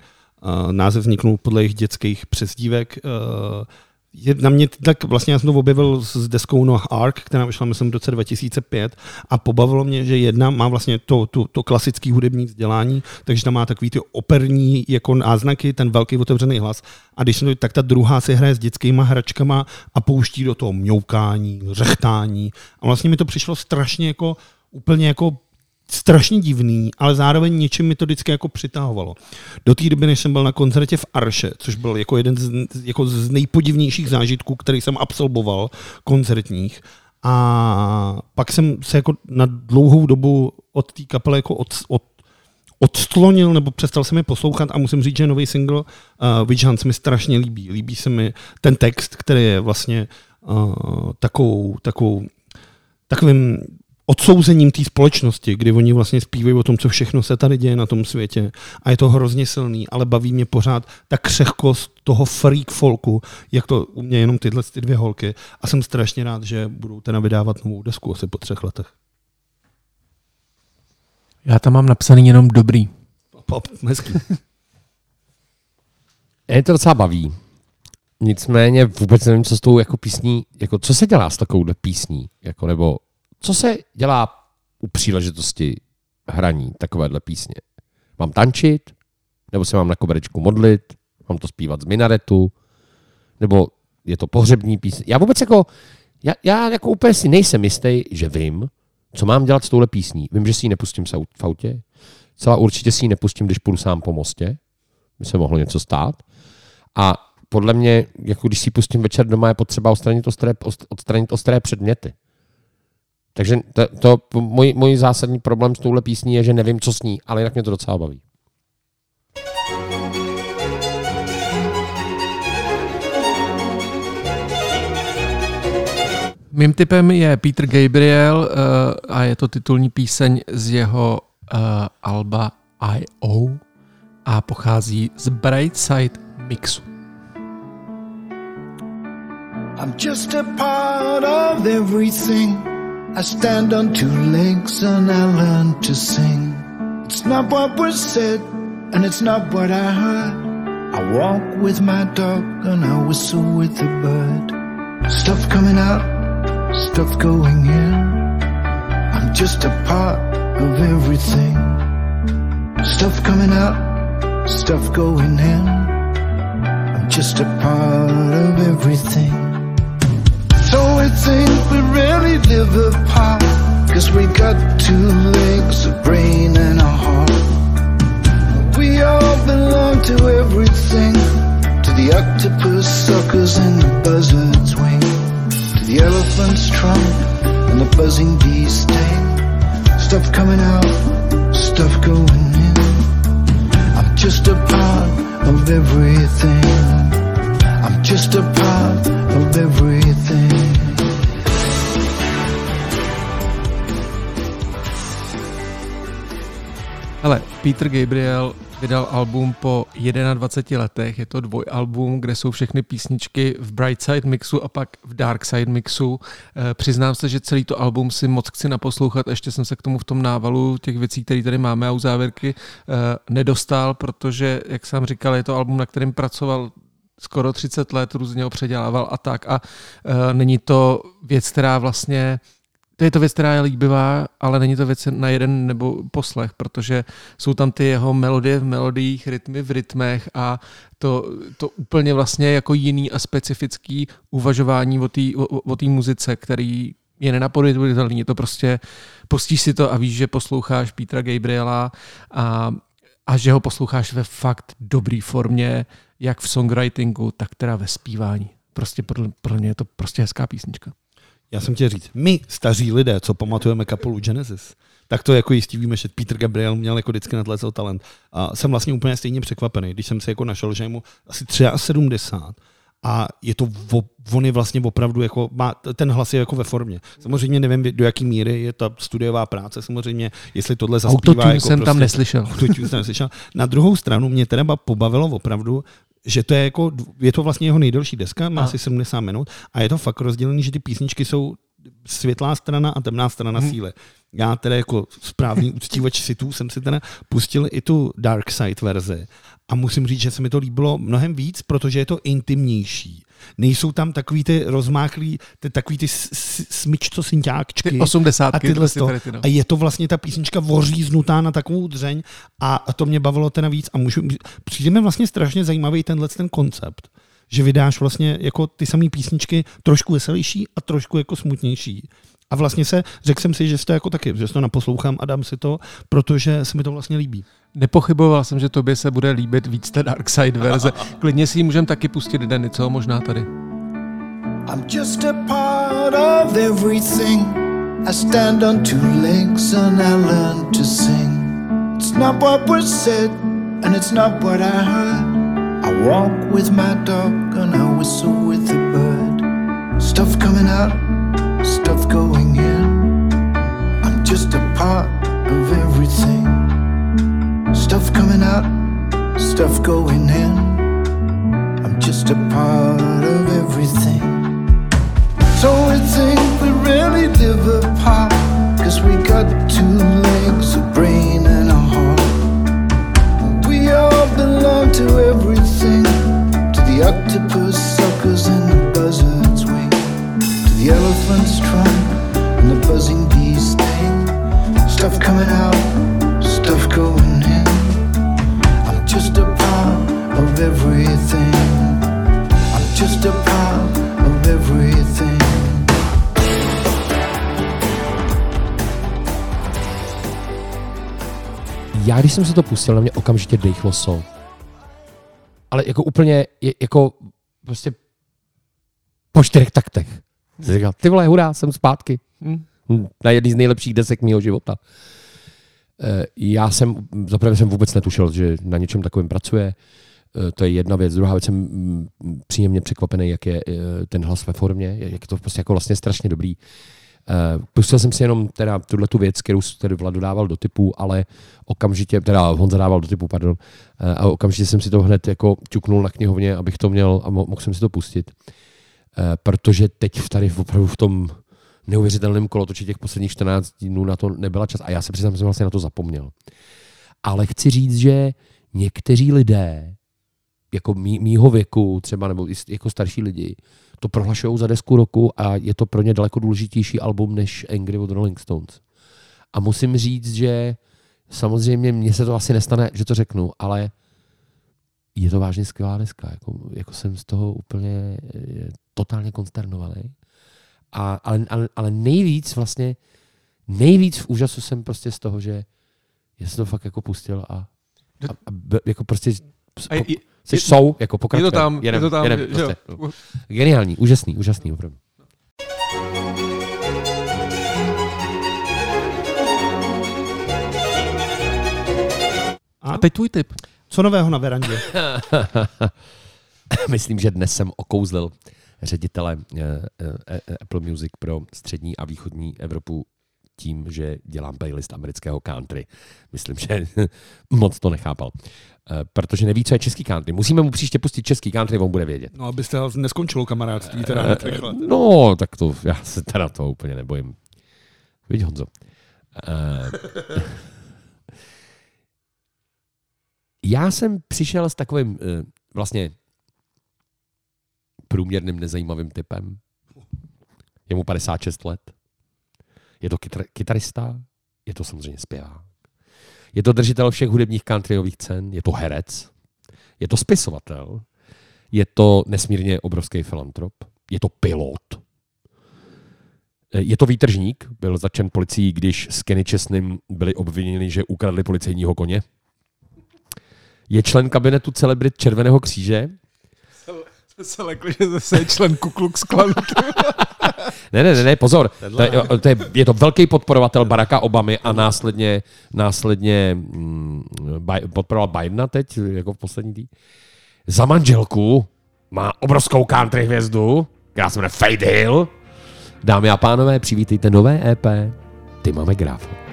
Název vzniknul podle jejich dětských přezdívek. Uh, je na mě tak vlastně já jsem to objevil s deskou Noah Ark, která vyšla myslím v roce 2005 a pobavilo mě, že jedna má vlastně to, to, to klasické hudební vzdělání, takže tam má takový ty operní jako náznaky, ten velký otevřený hlas a když to, tak ta druhá si hraje s dětskýma hračkama a pouští do toho mňoukání, řechtání a vlastně mi to přišlo strašně jako úplně jako strašně divný, ale zároveň něčím mi to vždycky jako přitahovalo. Do té doby, než jsem byl na koncertě v Arše, což byl jako jeden z, jako z nejpodivnějších zážitků, který jsem absolvoval koncertních, a pak jsem se jako na dlouhou dobu od té kapely jako od, od, odsklonil nebo přestal se mi poslouchat a musím říct, že nový single uh, Witch Hunt se mi strašně líbí. Líbí se mi ten text, který je vlastně uh, takovou, takovou, takovým odsouzením té společnosti, kdy oni vlastně zpívají o tom, co všechno se tady děje na tom světě a je to hrozně silný, ale baví mě pořád ta křehkost toho freak folku, jak to u mě jenom tyhle ty dvě holky a jsem strašně rád, že budou teda vydávat novou desku asi po třech letech. Já tam mám napsaný jenom dobrý. Pop, hezký. [LAUGHS] Mě to docela baví. Nicméně vůbec nevím, co s tou jako písní, jako co se dělá s takovouhle písní, jako nebo co se dělá u příležitosti hraní takovéhle písně. Mám tančit, nebo se mám na koberečku modlit, mám to zpívat z minaretu, nebo je to pohřební písně. Já vůbec jako, já, já jako úplně si nejsem jistý, že vím, co mám dělat s touhle písní. Vím, že si ji nepustím v aut- v autě, celá určitě si ji nepustím, když půjdu sám po mostě, by se mohlo něco stát. A podle mě, jako když si pustím večer doma, je potřeba odstranit ostré, ost- odstranit ostré předměty. Takže to, to můj, můj zásadní problém s touhle písní je, že nevím, co s ní, ale jinak mě to docela baví. Mým typem je Peter Gabriel uh, a je to titulní píseň z jeho uh, alba I.O. a pochází z Brightside Mixu. I'm just a part of everything. I stand on two legs and I learn to sing. It's not what was said and it's not what I heard. I walk with my dog and I whistle with the bird. Stuff coming out, stuff going in. I'm just a part of everything. Stuff coming out, stuff going in. I'm just a part of everything. We think we really live apart. Cause we got two legs, a brain and a heart. We all belong to everything. To the octopus suckers and the buzzard's wing. To the elephant's trunk and the buzzing bee sting. Stuff coming out, stuff going in. I'm just a part of everything. I'm just a part of everything. Hele, Peter Gabriel vydal album po 21 letech, je to dvojalbum, kde jsou všechny písničky v Bright Side mixu a pak v Dark Side mixu. Eh, Přiznám se, že celý to album si moc chci naposlouchat, ještě jsem se k tomu v tom návalu těch věcí, které tady máme a u závěrky eh, nedostal, protože, jak jsem říkal, je to album, na kterém pracoval skoro 30 let, různě ho předělával a tak. A eh, není to věc, která vlastně to je to věc, která je líbivá, ale není to věc na jeden nebo poslech, protože jsou tam ty jeho melodie v melodiích, rytmy v rytmech a to, to úplně vlastně jako jiný a specifický uvažování o té o, muzice, který je nenapodobitelný. Je to prostě, pustíš si to a víš, že posloucháš Petra Gabriela a, a že ho posloucháš ve fakt dobrý formě, jak v songwritingu, tak teda ve zpívání. Prostě podle, podle mě je to prostě hezká písnička. Já jsem chtěl říct, my, staří lidé, co pamatujeme kapelu Genesis, tak to jako jistý víme, že Peter Gabriel měl jako vždycky nadlezel talent. A jsem vlastně úplně stejně překvapený, když jsem si jako našel, že je mu asi 73 a je to, on je vlastně opravdu jako, má, ten hlas je jako ve formě. Samozřejmě nevím, do jaký míry je ta studiová práce, samozřejmě, jestli tohle zaspívá. Autotune jako jsem tam neslyšel. Autotune jsem neslyšel. Na druhou stranu mě teda pobavilo opravdu, že to je jako, je to vlastně jeho nejdelší deska, má A. asi 70 minut a je to fakt rozdělený, že ty písničky jsou světlá strana a temná strana Hmm. síly. Já teda jako správný uctívač sitů jsem si teda pustil i tu Dark Side verzi a musím říct, že se mi to líbilo mnohem víc, protože je to intimnější. Nejsou tam takový ty rozmáchlý, ty, takový ty smyčco synťákčky. Ty osmdesátky, A, tyhle ty to. tady ty, no. a je to vlastně ta písnička voříznutá na takovou dřeň a to mě bavilo teda víc a můžu, přijde mi vlastně strašně zajímavý tenhle ten koncept, že vydáš vlastně jako ty samé písničky trošku veselější a trošku jako smutnější. A vlastně se, řekl jsem si, že to jako taky, že to naposlouchám a dám si to, protože se mi to vlastně líbí. Nepochyboval jsem, že tobě se bude líbit víc ta Dark Side verze. [LAUGHS] Klidně si ji můžeme taky pustit, Denny, co? Možná tady. I'm just a part of everything. I stand on two legs and I learn to sing. It's not what was said, and it's not what I heard. I walk with my dog and I whistle with the bird. Stuff coming out, stuff going in. I'm just a part of everything. Stuff coming out, stuff going in. I'm just a part of everything. So we think we really live apart. Cause we got two legs, a brain, and a heart. We all belong to everything. To the octopus suckers and the buzzard's wing. To the elephant's trunk and the buzzing bee's sting. Stuff coming out, just a part of everything. I'm just a part of everything. Já, když jsem se to pustil, na mě okamžitě dechlo so. Ale jako úplně, je- jako prostě po čtyřech taktech. Jsem říkal, ty vole, hurá, jsem zpátky. Hm, Na jedný z nejlepších desek mého života. Eh, Já jsem, zaprvé jsem vůbec netušil, že na něčem takovém pracuje. Eh, To je jedna věc. Druhá věc jsem mm, příjemně překvapený, jak je eh, ten hlas ve formě, jak je to prostě jako vlastně strašně dobrý. Pustil jsem si jenom teda tuhle tu věc, kterou tedy Vlado dával do typu, ale okamžitě, teda Honza dával do typu, pardon, a okamžitě jsem si to hned jako ťuknul na knihovně, abych to měl a mo- mohl jsem si to pustit. Protože teď tady opravdu v tom neuvěřitelném kolotoči těch posledních 14 dnů na to nebyla čas a já se přiznám, že jsem vlastně na to zapomněl. Ale chci říct, že někteří lidé, jako mý, mýho věku třeba, nebo jako starší lidi, to prohlašují za desku roku a je to pro ně daleko důležitější album než Angry od Rolling Stones. A musím říct, že samozřejmě mně se to asi nestane, že to řeknu, ale je to vážně skvělá deska. Jako, jako jsem z toho úplně eh, totálně konsternovaný. A, ale, ale, ale nejvíc vlastně, nejvíc v úžasu jsem prostě z toho, že já jsem to fakt jako pustil a, a, a jako prostě A je- je- jsi je- jsou, jako pokračuje. je to tam, jedem, je to tam, jedem, že- prostě. jo. no. Geniální, úžasný, úžasný opravdu. A teď tvůj tip. Co nového na verandě? [LAUGHS] [LAUGHS] Myslím, že dnes jsem okouzlil ředitele eh, eh, Apple Music pro střední a východní Evropu tím, že dělám playlist amerického country. Myslím, že [LAUGHS] moc to nechápal. Eh, Protože neví, co je český country. Musíme mu příště pustit český country, on bude vědět. No, abyste neskončilo kamarádství, teda. No, tak to já se teda toho úplně nebojím. Vidíš, Honzo. Eh, [LAUGHS] já jsem přišel s takovým eh, vlastně průměrným nezajímavým typem. Je mu 56 let. Je to kytar- kytarista, je to samozřejmě zpěvák. Je to držitel všech hudebních countryových cen, je to herec, je to spisovatel, je to nesmírně obrovský filantrop, je to pilot, je to výtržník, byl začen policií, když s Kenny Česným byli obviněni, že ukradli policejního koně. Je člen kabinetu celebrit Červeného kříže. Se lekli, že zase je člen Ku Klux Klanu. [LAUGHS] Ne, ne, ne, ne pozor. To je, to je, je to velký podporovatel Baracka Obamy a následně, následně mm, Bi- podporoval Bidena teď, jako v poslední tý. Za manželku má obrovskou country hvězdu, která se jmenuje Fade Hill. Dámy a pánové, přivítejte nové EP Tima McGraffa.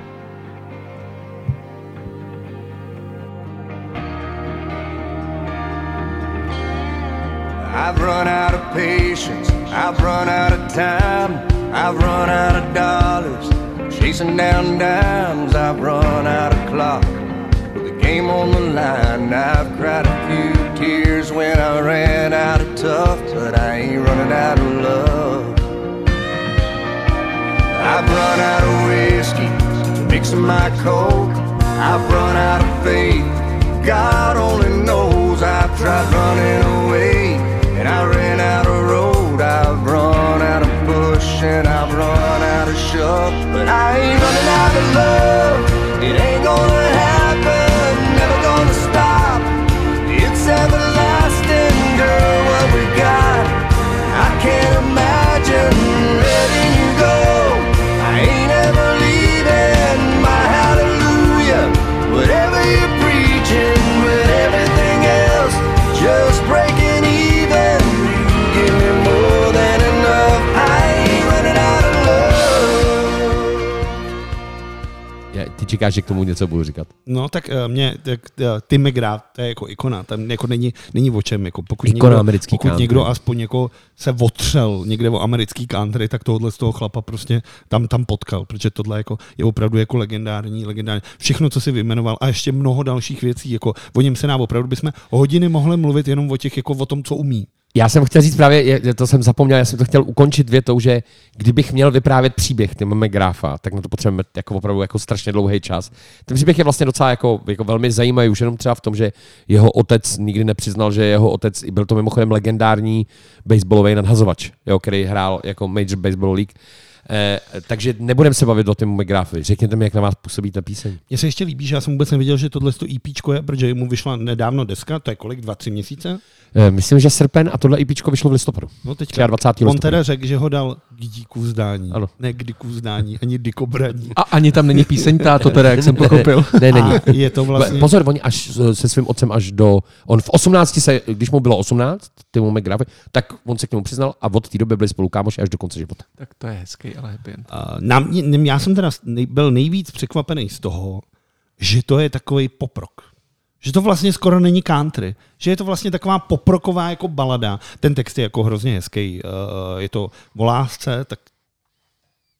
I've run out of patience. I've run out of time. I've run out of dollars. Chasing down dimes. I've run out of clock. With the game on the line. I've cried a few tears when I ran out of tough. But I ain't running out of love. I've run out of whiskey mixing my coke. I've run out of faith. God only knows I've tried running away but I ain't running out of love. It ain't gonna Čekáš, že k tomu něco budu říkat. No, tak uh, mě, tak, uh, Tim McGrath, to je jako ikona, tam jako není, není o čem, jako pokud, Ikona někdo, americký pokud country. někdo aspoň jako se otřel někde o americký country, tak tohle z toho chlapa prostě tam, tam potkal, protože tohle jako je opravdu jako legendární, legendární. Všechno, co si vyjmenoval a ještě mnoho dalších věcí, jako o něm se nám opravdu bychom hodiny mohli mluvit jenom o těch, jako o tom, co umí. Já jsem chtěl říct právě, to jsem zapomněl, já jsem to chtěl ukončit větou, že kdybych měl vyprávět příběh Tima McGraffa, tak na to potřebujeme jako opravdu jako strašně dlouhý čas. Ten příběh je vlastně docela jako, jako velmi zajímavý, už jenom třeba v tom, že jeho otec nikdy nepřiznal, že jeho otec, byl to mimochodem legendární baseballový nadhazovač, jo, který hrál jako Major Baseball League. Eh, takže nebudeme se bavit o Timu McGraffovi. Řekněte mi, jak na vás působí ta píseň. Mně se ještě líbí, že já jsem vůbec nevěděl, že tohle to EP je, protože mu vyšla nedávno deska, to je kolik, dva, tři měsíce? Eh, myslím, že srpen a tohle IPčko vyšlo v listopadu. No teďka, 23. on teda řekl, že ho dal k díku zdání. Ano. Ne k díku zdání, ani dikobraní. A ani tam není píseň táto teda, jak jsem pochopil. Ne, není. A je to vlastně... Pozor, oni až se svým otcem až do... On v 18 se, když mu bylo 18, Timu McGraffy, tak on se k němu přiznal a od té doby byli spolu kámoši až do konce života. Tak to je hezký, ale happy end. Uh, nám, já jsem teda nej, byl nejvíc překvapený z toho, že to je takový poprok. Že to vlastně skoro není country. Že je to vlastně taková poproková jako balada. Ten text je jako hrozně hezký. Uh, je to o lásce, tak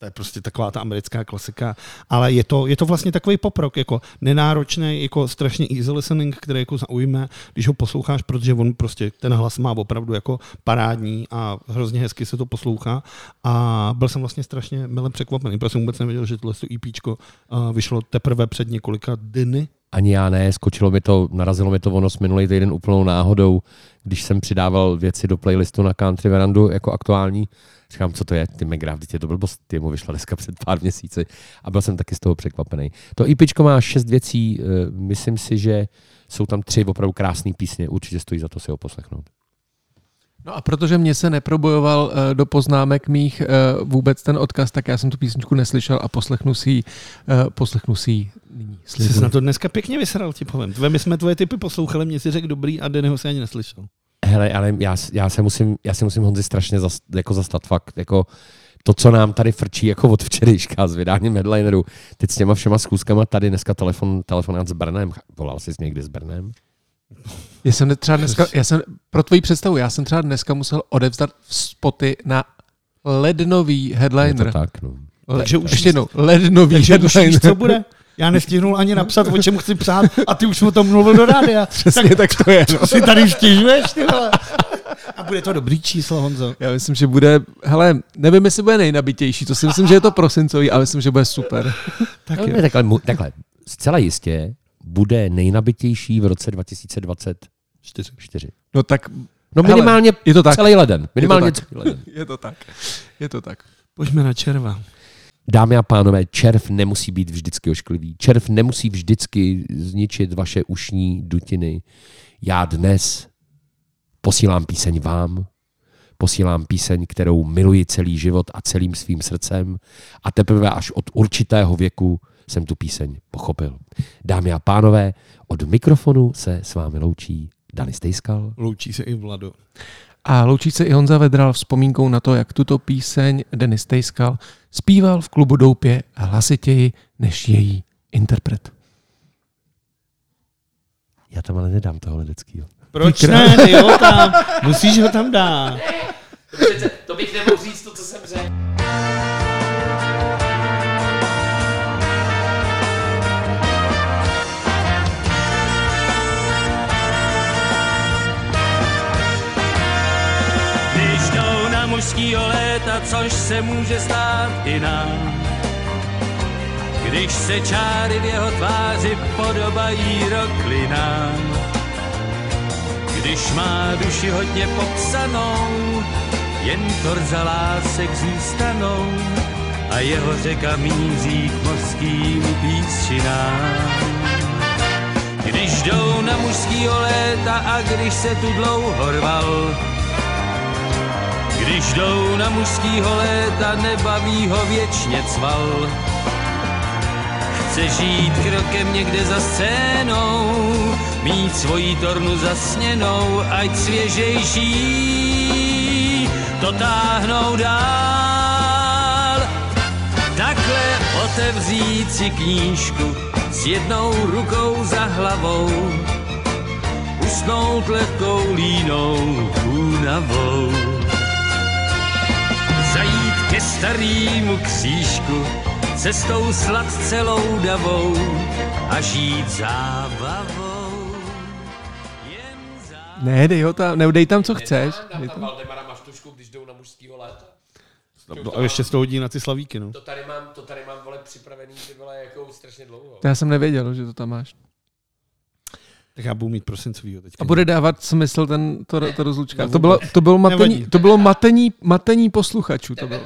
To je prostě taková ta americká klasika, ale je to, je to vlastně takový poprok, jako nenáročný, jako strašně easy listening, který jako zaujme, když ho posloucháš, protože on prostě ten hlas má opravdu jako parádní a hrozně hezky se to poslouchá. A byl jsem vlastně strašně milé překvapený, protože jsem vůbec nevěděl, že tohle EPčko uh, vyšlo teprve před několika dny, Ani já ne, skočilo mi to, narazilo mi to ono s minulý týden úplnou náhodou, když jsem přidával věci do playlistu na Country Verandu jako aktuální. Říkám, co to je, ty McGrath, je to blbost, ty mu vyšla dneska před pár měsíci a byl jsem taky z toho překvapený. To EPčko má šest věcí, eh, myslím si, že jsou tam tři opravdu krásné písně, určitě stojí za to si ho poslechnout. No a protože mě se neprobojoval uh, do poznámek mých uh, vůbec ten odkaz, tak já jsem tu písničku neslyšel a poslechnu si ji, uh, poslechnu si ji nyní. Jsi na to dneska pěkně vysral, ti povím. Tvé, my jsme tvoje typy poslouchali, mě si řekl dobrý a Dennyho si ani neslyšel. Hele, ale já, já, se musím, já se musím Honzi strašně zas, jako zastat fakt, jako to, co nám tady frčí jako od včerejška s vydáním headlineru, teď s těma všema schůzkama tady dneska telefon, telefonát s Brnem, volal jsi někdy s Brnem? Já jsem třeba dneska, já jsem, pro tvoji představu, já jsem třeba dneska musel odevzdat spoty na lednový headliner. Je to tak, no. Le, Takže už ještě jednou, lednový Takže už headliner. víš, co bude? Já nestihnul ani napsat, o čem chci psát a ty už o tom mluvil do rádia. [LAUGHS] Přesně tak to je. No. Co si tady stěžuješ, ty vole? A bude to dobrý číslo, Honzo. Já myslím, že bude, hele, nevím, jestli bude nejnabitější, to si myslím, že je to prosincový, ale myslím, že bude super. Tak No, jo. takhle, takhle, zcela jistě bude nejnabitější v roce 2024. No tak, No hele, minimálně je to tak. celý leden. Minimálně je to tak. [LAUGHS] celý leden. Je to tak. Je to tak. Pojďme na červa. Dámy a pánové, červ nemusí být vždycky ošklivý. Červ nemusí vždycky zničit vaše ušní dutiny. Já dnes posílám píseň vám, posílám píseň, kterou miluji celý život a celým svým srdcem a teprve až od určitého věku jsem tu píseň pochopil. Dámy a pánové, od mikrofonu se s vámi loučí Dani Stejskal. Loučí se i Vlado. A loučí se i Honza Vedral vzpomínkou na to, jak tuto píseň Denis Tejskal zpíval v klubu Doupě hlasitěji než její interpret. Já tam ale nedám toho ledeckýho. Proč ne, ty ho tam, [LAUGHS] musíš ho tam dát. To bych nemohl říct to, co jsem řekl. Mužskýho léta, což se může stát i nám. Když se čáry v jeho tváři podobají roklinám. Když má duši hodně popsanou, jen torza lásek zůstanou a jeho řeka míří k mořským písčinám. Když jdou na mužskýho léta a když se tu dlouho rval, když jdou na mužskýho léta, nebaví ho věčně cval. Chce žít krokem někde za scénou, mít svoji tornu zasněnou, ať svěžejší to táhnou dál. Takhle otevřít si knížku s jednou rukou za hlavou, usnout lehkou línou únavou starýmu křížku, cestou sladcelou davou a žít zábavou. Ne, dej ho tam, ne, dej tam, co chceš. Dej tam. Valdemara Maštušku, když jdou na mužskýho léta. No, a ještě z toho hodí na ty slavíky, no. To tady mám, to tady mám vole připravený, ty vole, jako strašně dlouho. To já jsem nevěděl, že to tam máš. Tak já budu mít prosincovýho teďka. A bude dávat smysl ten, to, to rozlučka. To bylo, to bylo matení, to bylo matení, matení posluchačů. To bylo.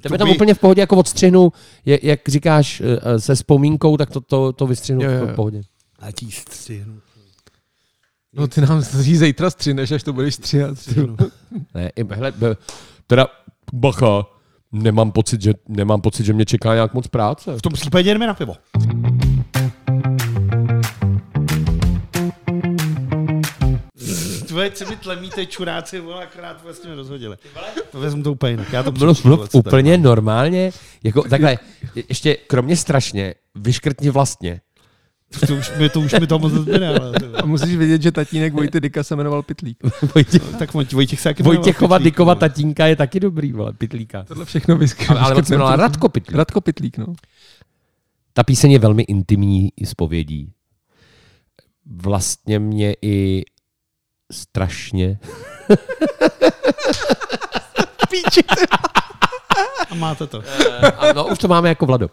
Tebe tam úplně v pohodě jako odstřihnu, jak, jak říkáš eh, se vzpomínkou, tak to, to, to vystřihnu Jo, jo, jako jo. v pohodě. A tí střihnu. No ty nám zí zítra střineš, až to budeš stříhat. Ne, i- hele, teda bacha, nemám pocit, že, nemám pocit, že mě čeká nějak moc práce. V tom případě jdeme na pivo. Tvoje co mi tlemíte čuráci, vole, akorát vlastně rozhodili. Vezmu to úplně jinak. Já to co tady úplně mám. normálně, jako takhle, je- ještě kromě strašně, vyškrtni vlastně. To už, mi, to už mi to moc nezbyde, ale... A musíš vědět, že tatínek Vojty Dika se jmenoval Pitlík. [LAUGHS] Vojtěch, tak Vojtěch, se taky Vojtěchova jmenoval Dykova Pitlík, tatínka je taky dobrý, vole, Pitlíka. Tohle všechno vysky. Ale, ale on se jmenoval Radko Pitlík. Radko Pitlík, no. Ta píseň je velmi intimní zpovědí. Vlastně mě i strašně... Píči, A máte to. A no, už to máme jako Vlado.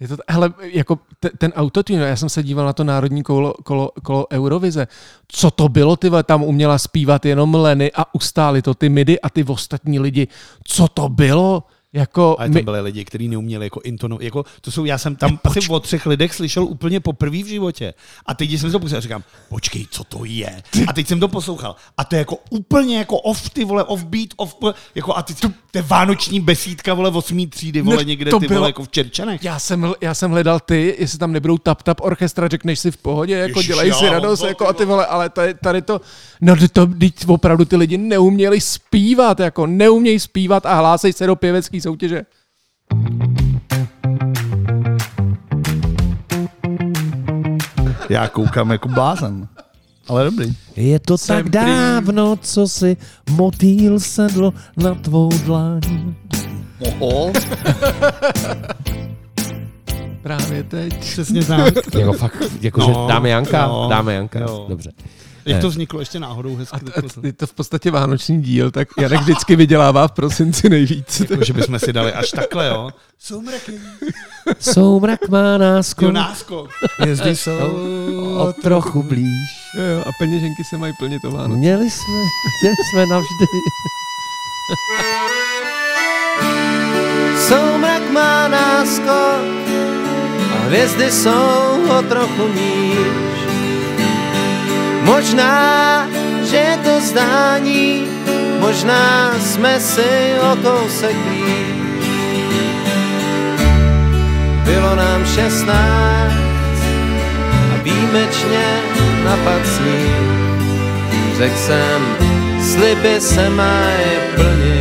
Je to, hele, jako te, ten autotune, já jsem se díval na to národní kolo, kolo, kolo Eurovize. Co to bylo, ty tam uměla zpívat jenom Leny a ustáli to ty midy a ty ostatní lidi. Co to bylo? Jako Ale tam byli lidi, kteří neuměli jako intonovat. Jako, to jsou, já jsem tam [LAUGHS] asi o třech lidech slyšel úplně poprvé v životě. A teď, když jsem to poslouchal, říkám, počkej, co to je? A teď jsem to poslouchal. A to je jako úplně jako off, ty vole, off beat, off, jako a ty, to je vánoční besídka, vole, osmý třídy, vole, Ne, někde, to ty bylo- vole, jako v Čerčanech. Já jsem, já jsem hledal ty, jestli tam nebudou tap tap orchestra, řekneš si v pohodě, jako Ježiš, dělají si jo, radost, to- jako a ty vole, ale tady, tady to, no to, to, teď opravdu ty lidi neuměli zpívat, jako neumějí zpívat a hlásej se do pěvecké soutěže. Já koukám jako blázen. Ale dobrý. Je to Jsem tak prý- dávno, co si motýl sedl na tvou dlaň. Oho. Právě teď. Přesně tak. Jako fakt, jakože No, dáme Janka, jo, dáme Janka, jo. dobře. Jak Ne. to vzniklo ještě náhodou hezky. A, a je to v podstatě vánoční díl, tak [LAUGHS] Janek vždycky vydělává v prosinci nejvíc. Jako, že bychom si dali až takhle, jo. Soumraky. Soumrak má náskok, Jo, náskok. Hvězdy jsou o trochu blíž. Jo, jo, a peněženky se mají plnit o Vánoce. Měli jsme, chtěli jsme navždy. Soumrak má náskok a hvězdy jsou o trochu níž. Možná, že je to zdání, možná jsme si o kousek blíž. Bylo nám šestnáct a výjimečně napad sníh. Řekl jsem, sliby se mají plnit.